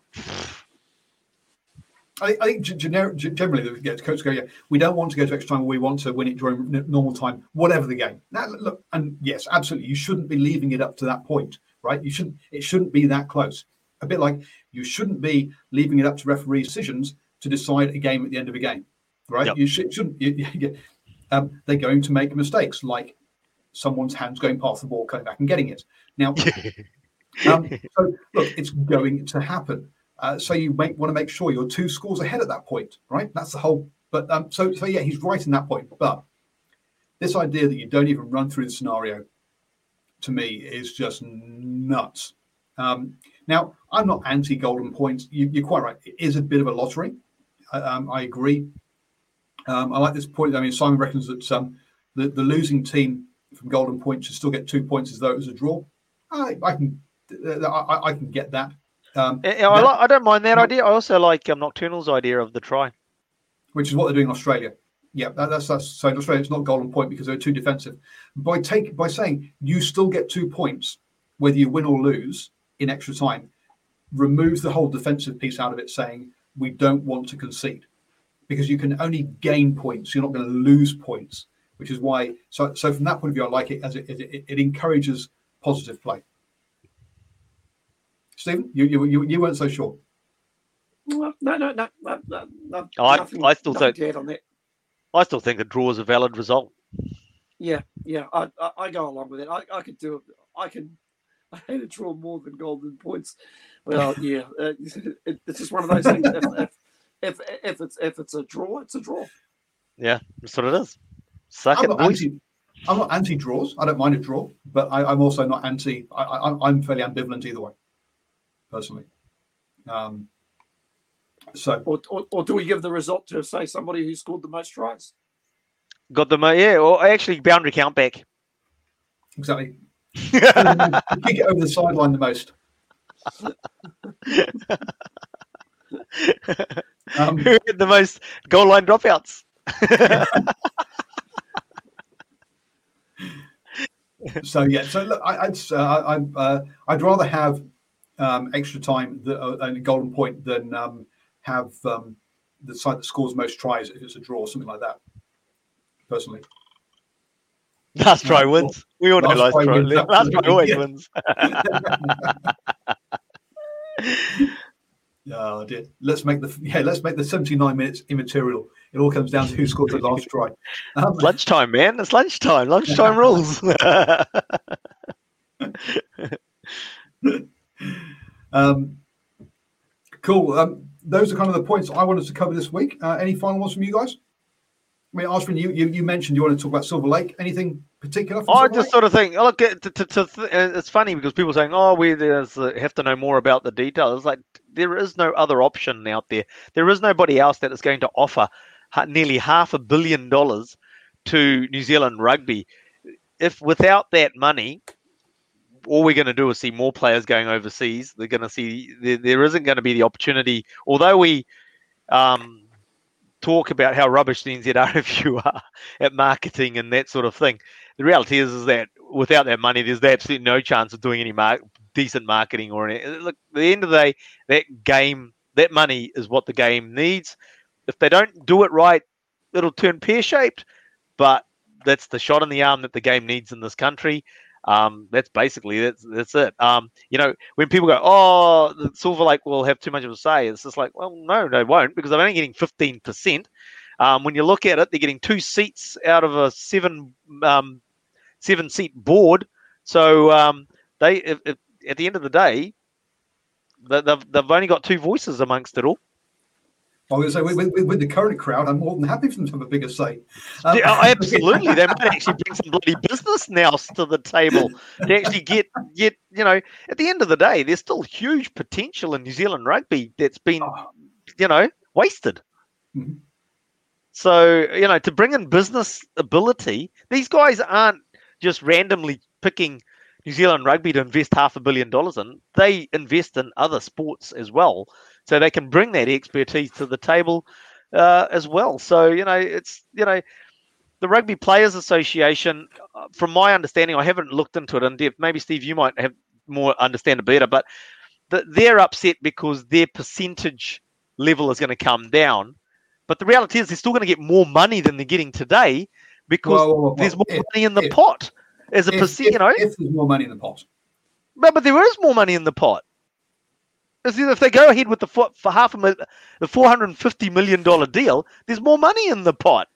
I think gener- generally the yeah, coaches go, yeah, we don't want to go to extra time. We want to win it during n- normal time, whatever the game. Now, look, and yes, absolutely, you shouldn't be leaving it up to that point, right? You shouldn't. It shouldn't be that close. A bit like you shouldn't be leaving it up to referee decisions to decide a game at the end of a game, right?
Yep.
You should, shouldn't. You, you, um, they're going to make mistakes, like someone's hands going past the ball, coming back and getting it. Now, um, so look, it's going to happen. Uh, so you want to make sure you're two scores ahead at that point, right? That's the whole. But um, so so yeah, he's right in that point. But this idea that you don't even run through the scenario, to me, is just nuts. Um, now, I'm not anti golden points. You, you're quite right. It is a bit of a lottery. I, um, I agree. Um, I like this point. I mean, Simon reckons that um, the, the losing team from golden point should still get two points as though it was a draw. I, I can uh, I, I can get that. Um,
Yeah, I,
that-
li- I don't mind that idea. I also like um, Nocturnal's idea of the try.
which is what they're doing in Australia. Yeah, that, that's that's so in Australia it's not golden point because they're too defensive. By take by saying you still get two points whether you win or lose in extra time, removes the whole defensive piece out of it, saying we don't want to concede because you can only gain points. You're not going to lose points, which is why. So so from that point of view, I like it as it it, it encourages positive play. Stephen, you you you, you weren't so sure.
No, no, no, no, no, no, no
I-
nothing-
I still
nothing
think-
to add on that.
I still think a draw is a valid result.
Yeah, yeah, I, I, I go along with it. I, I could do it. I can. I hate a draw more than golden points. Well, yeah, uh, it, it's just one of those things. If, if, if if it's if it's a draw, it's a draw.
Yeah, that's what it is. Suck
I'm
it,
not anti. I'm not anti draws. I don't mind a draw, but I, I'm also not anti. I, I, I'm- I'm fairly ambivalent either way, personally. Um, so
Or, or, or do we give the result to say somebody who scored the most tries?
Got the most, yeah, or actually boundary count back.
exactly, kick it over the sideline the most. Um,
Who had the most goal line dropouts?
so yeah, so look, I, I'd uh, I, I, uh, I'd rather have um, extra time that, uh, and a golden point than um, have um, the side that scores most tries if it's a draw or something like that. Personally,
Last try wins. We all know
Last
last
try wins,
last try always wins.
oh dear. Let's make the yeah, let's make the seventy-nine minutes immaterial. It all comes down to who scored the last try. Um,
lunchtime, man. It's lunchtime. Lunchtime rules.
Um, cool. Um, those are kind of the points I wanted to cover this week. Uh, any final ones from you guys? I mean, Ashwin, you, you you mentioned you want to talk about Silver Lake. Anything particular?
I
Silver
just
Lake?
sort of think, look, to, to, to, th- uh, it's funny because people saying, oh, we there's, uh, have to know more about the details. It's like there is no other option out there. There is nobody else that is going to offer nearly half a billion dollars to New Zealand rugby. If without that money, all we're going to do is see more players going overseas. They're going to see there, there isn't going to be the opportunity. Although we um, talk about how rubbish the NZRFU are at marketing and that sort of thing, the reality is, is that without that money, there's absolutely no chance of doing any mar- decent marketing or any. Look, at the end of the day, that game, that money is what the game needs. If they don't do it right, it'll turn pear shaped. But that's the shot in the arm that the game needs in this country. Um, that's basically that's that's it. Um, you know, when people go, "Oh, the Silver Lake will have too much of a say," it's just like, well, no, they won't because they're only getting fifteen percent. Um, when you look at it, they're getting two seats out of a seven um, seven seat board. So um, they, if, if, at the end of the day, they- they've they've only got two voices amongst it all.
I was going to say, with, with, with the current crowd, I'm more than happy for them to have a bigger say. Um,
Yeah, oh, absolutely. They might actually bring some bloody business now to the table to actually get get you know. At the end of the day, there's still huge potential in New Zealand rugby that's been
Oh.
you know wasted.
Mhm.
So you know to bring in business ability, these guys aren't just randomly picking New Zealand rugby to invest half a billion dollars in. They invest in other sports as well, so they can bring that expertise to the table uh, as well. So you know it's you know the Rugby Players Association, uh, from my understanding, I haven't looked into it in depth. Maybe Steve, you might have more understand it better, but th- they're upset because their percentage level is going to come down. But the reality is, they're still going to get more money than they're getting today because there's more
if-
money in the
if-
pot as a percent. You know,
if there's more money in the pot.
but, but there is more money in the pot. Is If they go ahead with the fo- for half a mil, the four hundred and fifty million dollar deal, there's more money in the pot.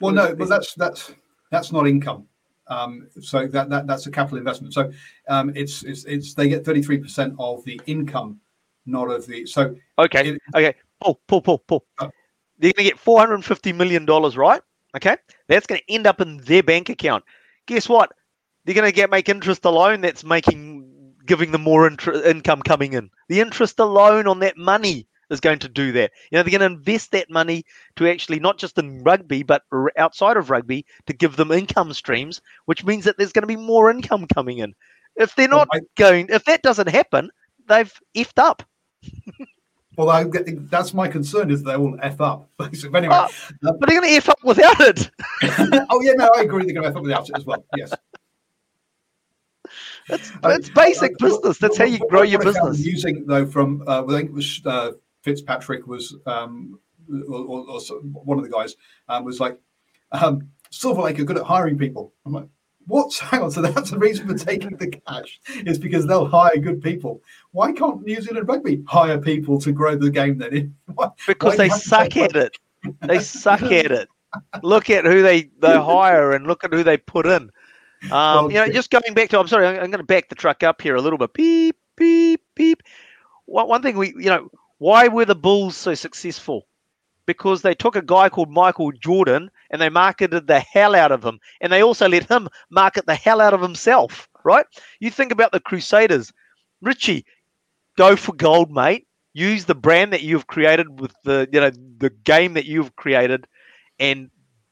Well, no, but that's that's that's not income. Um, so that, that that's a capital investment. So um, it's, it's it's they get 33% of the income, not of the. So
Okay.
It-
okay. Paul, Paul, Paul, Paul.
Oh.
They're going to get four hundred and fifty million dollars, right? Okay. That's going to end up in their bank account. Guess what? They're going to get make interest alone. That's making giving them more income coming in. The interest alone on that money is going to do that. You know, they're going to invest that money to actually not just in rugby, but r- outside of rugby to give them income streams, which means that there's going to be more income coming in. If they're
Well,
not
I-
going, if that doesn't happen, they've effed up.
well, I, that's my concern is they will f up. So anyway,
Uh, But they're going to F up without it.
oh yeah, no, I agree. They're going to f up without it as well. Yes.
That's, that's basic
uh,
business. That's how you grow your business.
Amusing though, from uh, I think it was uh, Fitzpatrick was um, or, or, or one of the guys um, was like um, Silver Lake are good at hiring people. I'm like, what? Hang on. So that's the reason for taking the cash is because they'll hire good people. Why can't New Zealand Rugby hire people to grow the game then? Why-
Because
why
they
do you have to
suck at it. They suck at it. Look at who they, they hire and look at who they put in. Um, you know, just going back to, I'm sorry, I'm, I'm going to back the truck up here a little bit. Beep, beep, beep. One, one thing we, you know, why were the Bulls so successful? Because they took a guy called Michael Jordan and they marketed the hell out of him. And they also let him market the hell out of himself, right? You think about the Crusaders. Richie, go for gold, mate. Use the brand that you've created with the, you know, the game that you've created and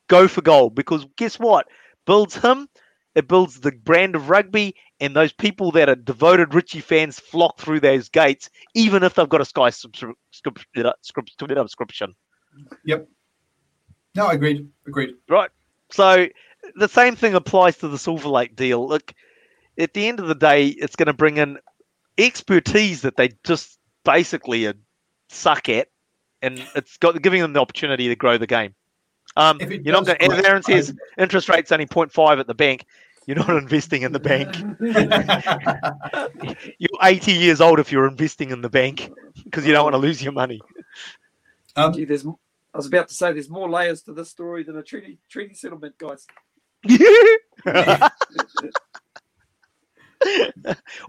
go for gold. Because guess what? Builds him it builds the brand of rugby, and those people that are devoted Richie fans flock through those gates, even if they've got a Sky subscription.
Yep. No, agreed. Agreed.
Right. So the same thing applies to the Silver Lake deal. Look, at the end of the day, it's going to bring in expertise that they just basically suck at, and it's got giving them the opportunity to grow the game. Um, you're not going. As Aaron says, interest rate's only 0.5 at the bank. You're not investing in the bank. you're 80 years old if you're investing in the bank because you don't want to lose your money.
Um, Gee, there's, I was about to say there's more layers to this story than a treaty treaty settlement, guys.
well,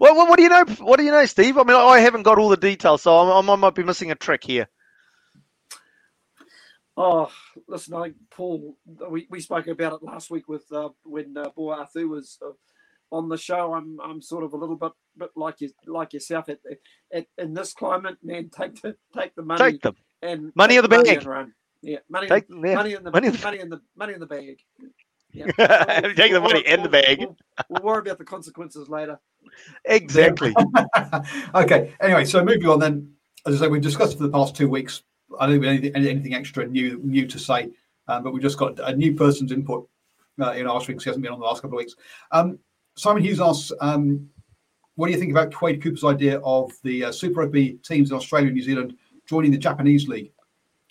what, do you know? What do you know, Steve? I mean, I haven't got all the details, so I, I might be missing a trick here.
Oh, listen, I Paul, we, we spoke about it last week with uh, when uh, Boa Arthur was uh, on the show. I'm I'm sort of a little bit bit like you like yourself at, at in this climate, man. Take the take the money,
take them,
and
money in the
bag, run. Yeah, money,
take,
yeah. money in the money, money in the money in the bag.
Yeah. take the money in the bag.
We'll, we'll worry about the consequences later.
Exactly.
okay. Anyway, so moving on then. As I say, we've discussed for the past two weeks I don't have anything, anything extra new new to say, um, but we just got a new person's input uh, in our because he hasn't been on the last couple of weeks. Um, Simon Hughes asks, um, what do you think about Quade Cooper's idea of the uh, Super Rugby teams in Australia and New Zealand joining the Japanese league?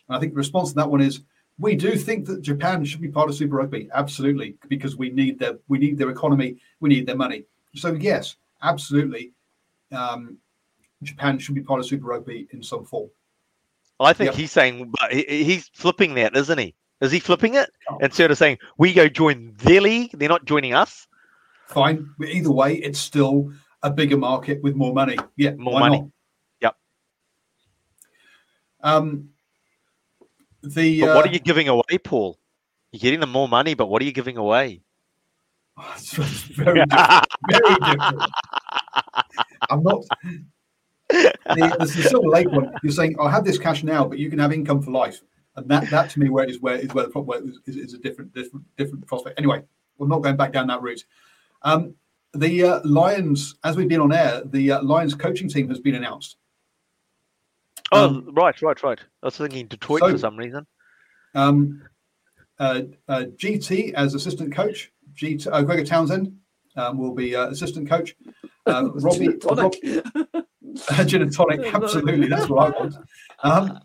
And I think the response to that one is we do think that Japan should be part of Super Rugby, absolutely, because we need their we need their economy, we need their money. So yes, absolutely, um, Japan should be part of Super Rugby in some form.
I think yep. he's saying, but he, he's flipping that, isn't he? Is he flipping it oh. instead of saying we go join their league? They're not joining us.
Fine. Either way, it's still a bigger market with more money. Yeah,
more money.
Not?
Yep.
Um. The
but what uh, are you giving away, Paul? You're getting them more money, but what are you giving away?
very different. Very different. I'm not the, the Silver Lake one, you're saying, I'll have this cash now, but you can have income for life. And that, that to me, where is where is where the problem is, is, a different, different, different prospect. Anyway, we're not going back down that route. Um, the uh, Lions, as we've been on air, the uh, Lions coaching team has been announced.
Oh, um, right, right, right. I was thinking Detroit so, for some reason.
Um, uh, uh GT as assistant coach, GT, uh, Gregor Townsend um, will be uh, assistant coach. Robbie, Rob, a gin and tonic, absolutely. That's what I want. Um,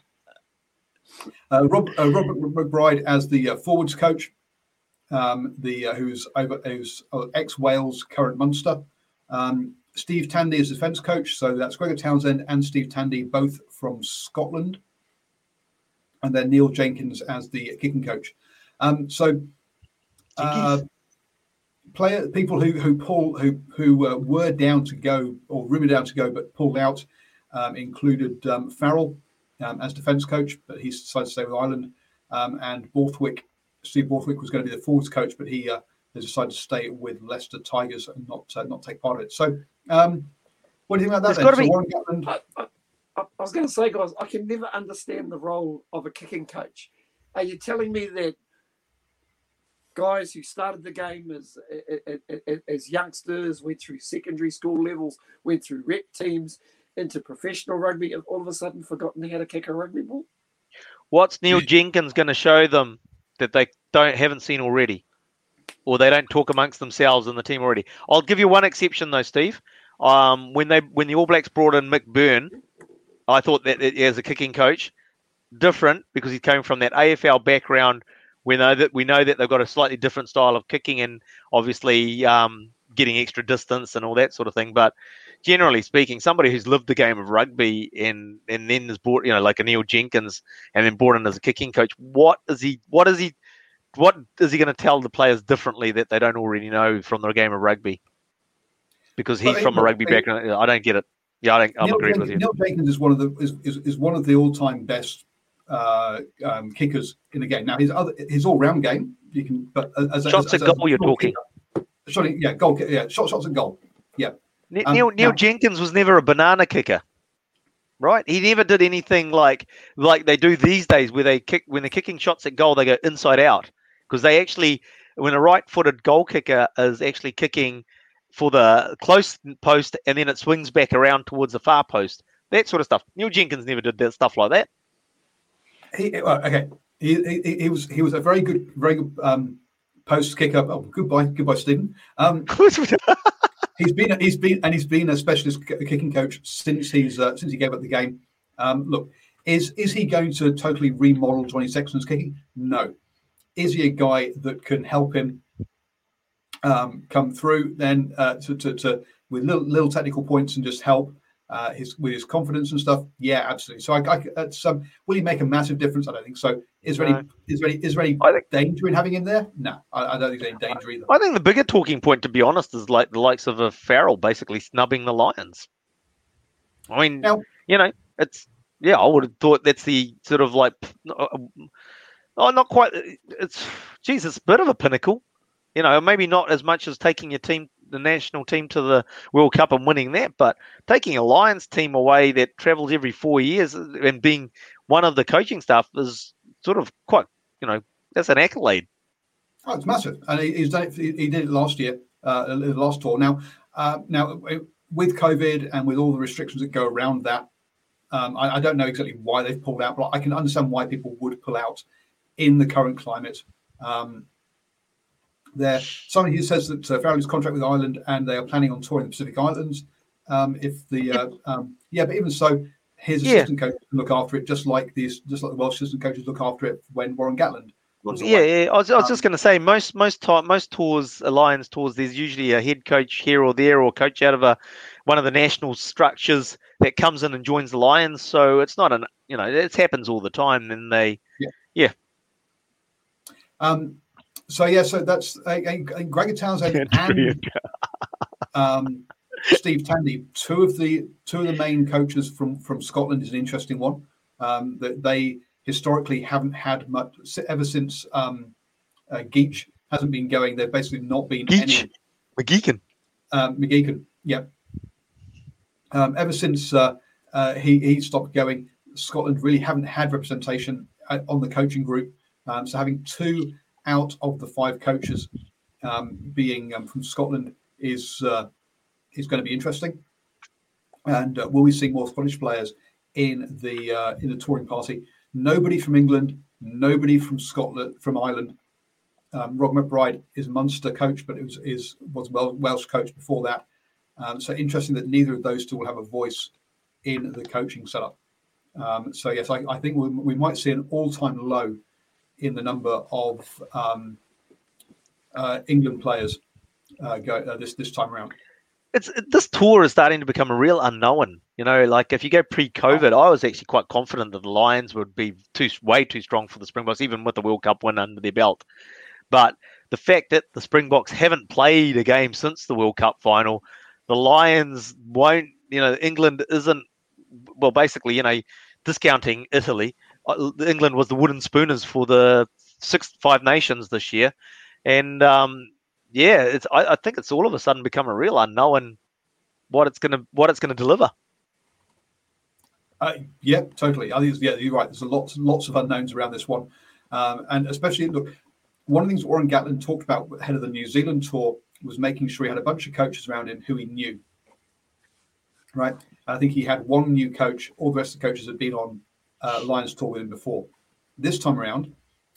uh, Rob, uh, Robert McBryde as the uh, forwards coach, um, the uh, who's over who's uh, ex Wales, current Munster. Um, Steve Tandy is defence coach, so that's Gregor Townsend and Steve Tandy, both from Scotland. And then Neil Jenkins as the kicking coach. Um, so uh, player people who who pull who who uh, were down to go or rumored down to go but pulled out um, included um, Farrell um, as defence coach, but he decided to stay with Ireland, um, and Borthwick. Steve Borthwick was going to be the forwards coach, but he uh, has decided to stay with Leicester Tigers and not uh, not take part of it. So, um, what do you think about that? Then? So
Gatland... I, I, I was going to say, guys, I can never understand the role of a kicking coach. Are you telling me that guys who started the game as, as, as youngsters, went through secondary school levels, went through rep teams into professional rugby, and all of a sudden forgotten how to kick a rugby ball?
What's Neil Jenkins going to show them that they don't haven't seen already, or they don't talk amongst themselves in the team already? I'll give you one exception though, Steve. Um, when they when the All Blacks brought in Mick Byrne, I thought that as a kicking coach, different because he's coming from that AFL background we know that we know that they've got a slightly different style of kicking and obviously um, getting extra distance and all that sort of thing. But generally speaking, somebody who's lived the game of rugby and and then is brought, you know, like a Neil Jenkins and then brought in as a kicking coach, what is he? What is he? What is he going to tell the players differently that they don't already know from the game of rugby? Because he's well, from a rugby background. I don't get it. Yeah, I don't, I'm agreeing with you.
Neil Jenkins is one of the is, is, is one of the all time best uh, um, kickers in the game. Now his other his all round game, you can but
as shots as, at as, goal, you're talking.
Kicker, yeah, goal, yeah, shots, shots at goal, yeah.
Neil, um, Neil Jenkins was never a banana kicker, right? He never did anything like like they do these days, where they kick when they're kicking shots at goal, they go inside out because they actually when a right-footed goal kicker is actually kicking for the close post and then it swings back around towards the far post. That sort of stuff. Neil Jenkins never did that stuff like that.
He, well, okay, he, he, he was he was a very good very good um, post kicker. Oh, goodbye, goodbye, Stephen. Um, he's been he's been and he's been a specialist kicking coach since he's uh, since he gave up the game. Um, look, is is he going to totally remodel Johnny Sexton's kicking? No. Is he a guy that can help him um, come through then uh, to, to, to, with little, little technical points and just help uh, his with his confidence and stuff? Yeah, absolutely. So I, I it's, um, will he make a massive difference? I don't think so. Is there any is there any is there any think, danger in having him there? No, I, I, don't think there's any danger either.
I think the bigger talking point, to be honest, is like the likes of a Farrell basically snubbing the Lions. I mean, now, you know, it's yeah, I would have thought that's the sort of like, oh, not quite. It's geez, it's a bit of a pinnacle, you know. Maybe not as much as taking your team, the national team, to the World Cup and winning that, but taking a Lions team away that travels every four years and being one of the coaching staff is sort of quite, you know, that's an accolade.
Oh, it's massive, and he, he's done it. He did it last year, uh, last tour. Now, uh, now with COVID and with all the restrictions that go around that, um, I, I, don't know exactly why they've pulled out, but I can understand why people would pull out in the current climate. Um, there, somebody who says that uh, Farrell's contract with Ireland and they are planning on touring the Pacific Islands. Um, if the uh, um, yeah, but even so, his assistant yeah. coach can look after it, just like these, just like the Welsh assistant coaches look after it when Warren Gatland.
Yeah, yeah, I was, I was um, just going to say most most time most tours, alliance tours, there's usually a head coach here or there, or coach out of a one of the national structures that comes in and joins the Lions. So it's not an you know it happens all the time, and they yeah yeah.
Um. So yeah, so that's uh, Gregor Townsend and um, Steve Tandy, two of the two of the main coaches from from Scotland is an interesting one. Um, that they historically haven't had much ever since um, uh, Geach hasn't been going. They've basically not been
Geach. any McGeechan.
Um, McGeechan, yeah. Um, ever since uh, uh, he he stopped going, Scotland really haven't had representation uh, on the coaching group. Um, so having two out of the five coaches um, being um, from Scotland is uh, is going to be interesting. And uh, will we see more Scottish players in the uh, in the touring party? Nobody from England, nobody from Scotland, from Ireland. Um, Rob McBryde is Munster coach, but it was is was Welsh coach before that. Um, so interesting that neither of those two will have a voice in the coaching setup. Um, so yes, I, I think we, we, might see an all-time low in the number of um, uh, England players uh, go uh, this this time around.
It's this tour is starting to become a real unknown. You know, like if you go pre-COVID, I was actually quite confident that the Lions would be too way too strong for the Springboks, even with the World Cup win under their belt. But the fact that the Springboks haven't played a game since the World Cup final the Lions won't, you know, England isn't, well, basically, you know, discounting Italy. Uh, England was the wooden spooners for the six five nations this year, and um, yeah, it's I, I think it's all of a sudden become a real unknown what it's gonna what it's gonna deliver.
Uh, yeah, totally. I think yeah, you're right. There's lots lots of unknowns around this one, um, and especially look, one of the things Warren Gatland talked about ahead of the New Zealand tour was making sure he had a bunch of coaches around him who he knew. Right. I think he had one new coach. All the rest of the coaches had been on uh, Lions tour with him before. This time around,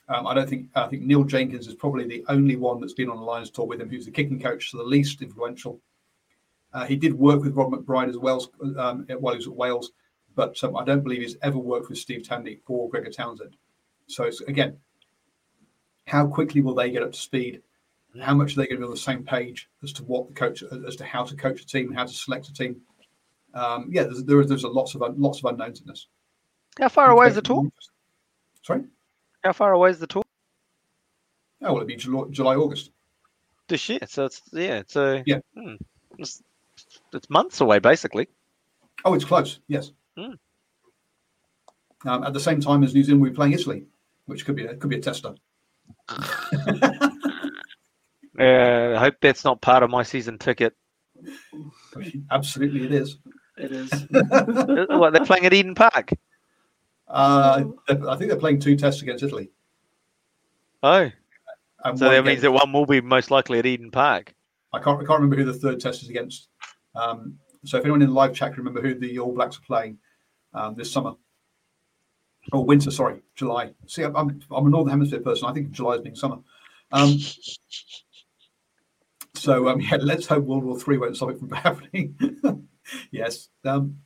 um, I don't think I think Neil Jenkins is probably the only one that's been on the Lions tour with him, who's the kicking coach, so the least influential. Uh, he did work with Rob McBryde as well um, while he was at Wales, but um, I don't believe he's ever worked with Steve Tandy or Gregor Townsend. So it's again, how quickly will they get up to speed? how much are they going to be on the same page as to what the coach, as to how to coach a team, how to select a team. Um, yeah, there's, there, there's a lots of lots of unknowns in this.
How far away is the tour?
Sorry.
How far away is the tour?
Oh, well, it'll be July, July August.
This year, so it's yeah, it's a
yeah,
hmm, it's, it's, months away basically.
Oh, it's close. Yes. Hmm. Um, at the same time as New Zealand, we're playing Italy, which could be a, could be a tester.
Uh, I hope that's not part of my season ticket.
Absolutely, it is.
It is.
what they're playing at Eden Park?
Uh, I think they're playing two tests against Italy.
Oh,
and
So that means that one will be most likely at Eden Park.
I can't, I can't remember who the third test is against. Um, so if anyone in the live chat can remember who the All Blacks are playing um, this summer or winter, sorry, July. See, I'm, I'm, I'm a Northern Hemisphere person. I think July is being summer. Um, so um, yeah, let's hope World War Three won't stop it from happening. yes. Um,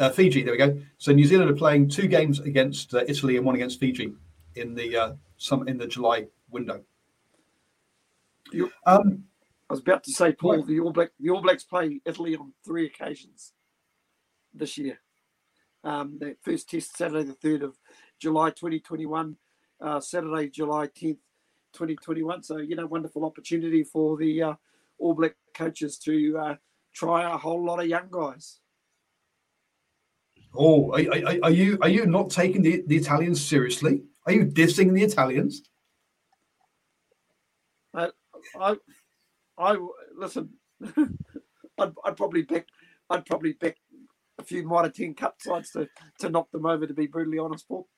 uh, Fiji, there we go. So New Zealand are playing two games against uh, Italy and one against Fiji in the uh, some in the July window. Um,
I was about to say, Paul, the All Black, the All Blacks play Italy on three occasions this year. Um, the first test Saturday, the third of July, twenty twenty one. Uh, Saturday, July tenth, twenty twenty one. So you know, wonderful opportunity for the uh, All Black coaches to uh, try a whole lot of young guys.
Oh, are, are, are you are you not taking the, the Italians seriously? Are you dissing the Italians?
I, I listen. I'd, I'd probably back. I'd probably back a few Mitre ten Cup sides to to knock them over. To be brutally honest, Paul.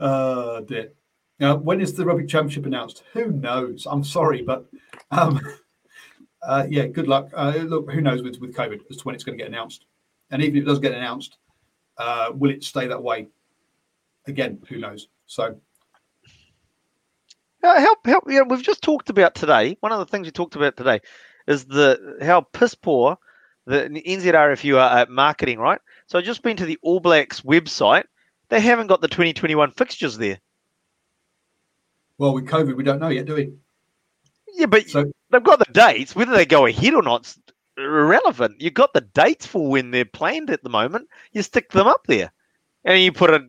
uh, dear. Now, when is the Rugby Championship announced? Who knows? I'm sorry, but um, uh, yeah, good luck. Uh, look, who knows with, with COVID as to when it's going to get announced? And even if it does get announced, uh, will it stay that way? Again, who knows? So,
Uh, help, help. Yeah, we've just talked about today. One of the things we talked about today is the how piss poor the NZRFU are at marketing, right? So I've just been to the All Blacks website. They haven't got the 2021 fixtures there.
well, with COVID, we don't know yet, do we?
Yeah, but
So,
they've got the dates. Whether they go ahead or not's irrelevant. You've got the dates for when they're planned at the moment. You stick them up there, and you put a,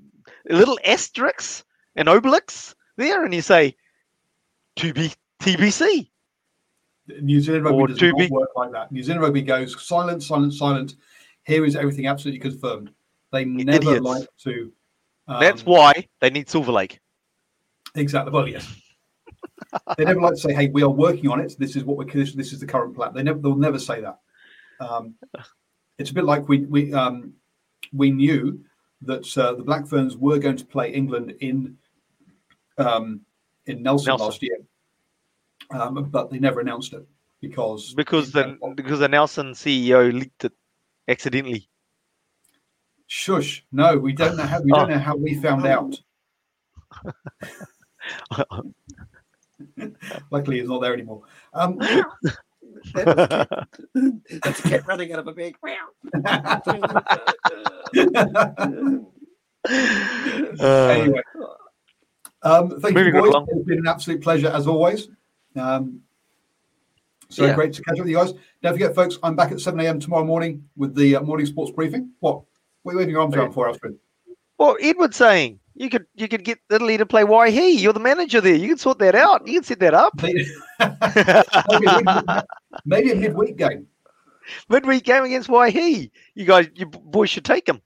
a little asterisk, and obelix there, and you say, "To be TBC."
New Zealand rugby
Or
does not
be-
work like that. New Zealand rugby goes silent, silent, silent. Here is everything absolutely confirmed. They never
Idiots.
like to. um,
That's why they need Silver Lake.
exactly. Well, yes. They never like to say, "Hey, we are working on it. This is what we're. This, this is the current plan." They never. They'll never say that. Um, it's a bit like we we um, we knew that uh, the Black Ferns were going to play England in um, in Nelson,
Nelson.
last year, um, but they never announced it because
because the because the Nelson CEO leaked it accidentally.
Shush! No, we don't know how. We don't know how we found out. Luckily, he's not there anymore. Um,
That's a cat running out of a bag.
anyway, um, thank you,
Moving right
boys.
along.
It's been an absolute pleasure as always. Um, so
Yeah.
great to catch up with you guys. Don't forget, folks, I'm back at 7 a.m. tomorrow morning with the uh, morning sports briefing. What? What are you waving your arms around for, Alfred?
Well, Edward's saying you could you could get Italy to play Waihi. You're the manager there. You can sort that out. You can set that up.
maybe, a midweek game
Midweek game against Waihi. You guys, you boys should take him.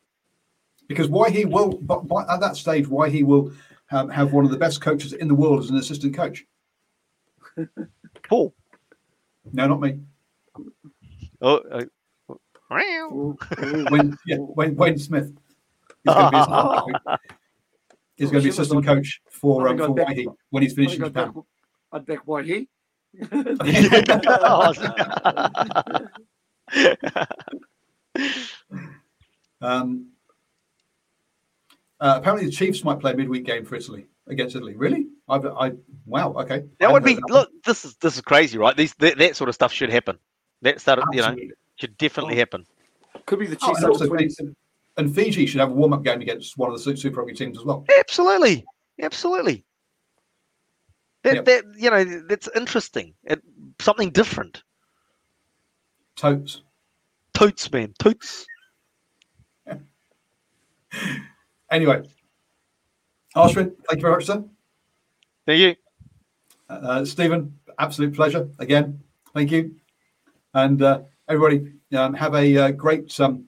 because Waihi will, but at that stage, Waihi will um, have one of the best coaches in the world as an assistant coach.
Paul.
No, not me.
Oh, uh, meow.
Ooh, ooh.
Wayne, yeah, Wayne, Wayne Smith is going to be assistant coach. Is going to be assistant coach for um,
I
for
think
when he's
I
finished
think
in
I'd back,
Japan.
I'd back Waihi.
Um, uh, apparently, the Chiefs might play a midweek game for Italy against Italy. Really? I, I wow. Okay,
that
I
would be
hadn't
look. This is this is crazy, right? These that, that sort of stuff should happen. That sort of you know should definitely
Oh.
happen.
Could be the
Oh,
Chiefs
and,
under
also,
20.
And Fiji should have a warm-up game against one of the Super Rugby teams as well.
Absolutely, absolutely. That
Yep.
that you know that's interesting. It, something different.
Totes.
Toots, man, toots.
Anyway, Ashwin, thank you very much, sir.
Thank you.
Uh, Stephen, absolute pleasure again. Thank you, and uh, everybody um, have a uh, great um,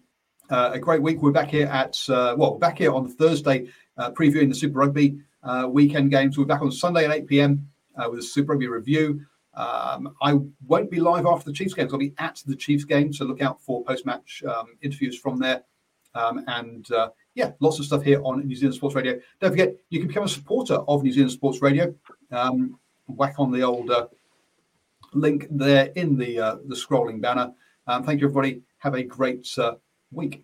uh, a great week. We're back here at uh, well, back here on Thursday, uh, previewing the Super Rugby uh, weekend games. We're back on Sunday at eight pm uh, with a Super Rugby review. Um, I won't be live after the Chiefs games. I'll be at the Chiefs game, so look out for post match um, interviews from there. Um, and uh, yeah, lots of stuff here on New Zealand Sports Radio. Don't forget, you can become a supporter of New Zealand Sports Radio. Um, whack on the old link there in the the scrolling banner. Um, thank you, everybody. Have a great week.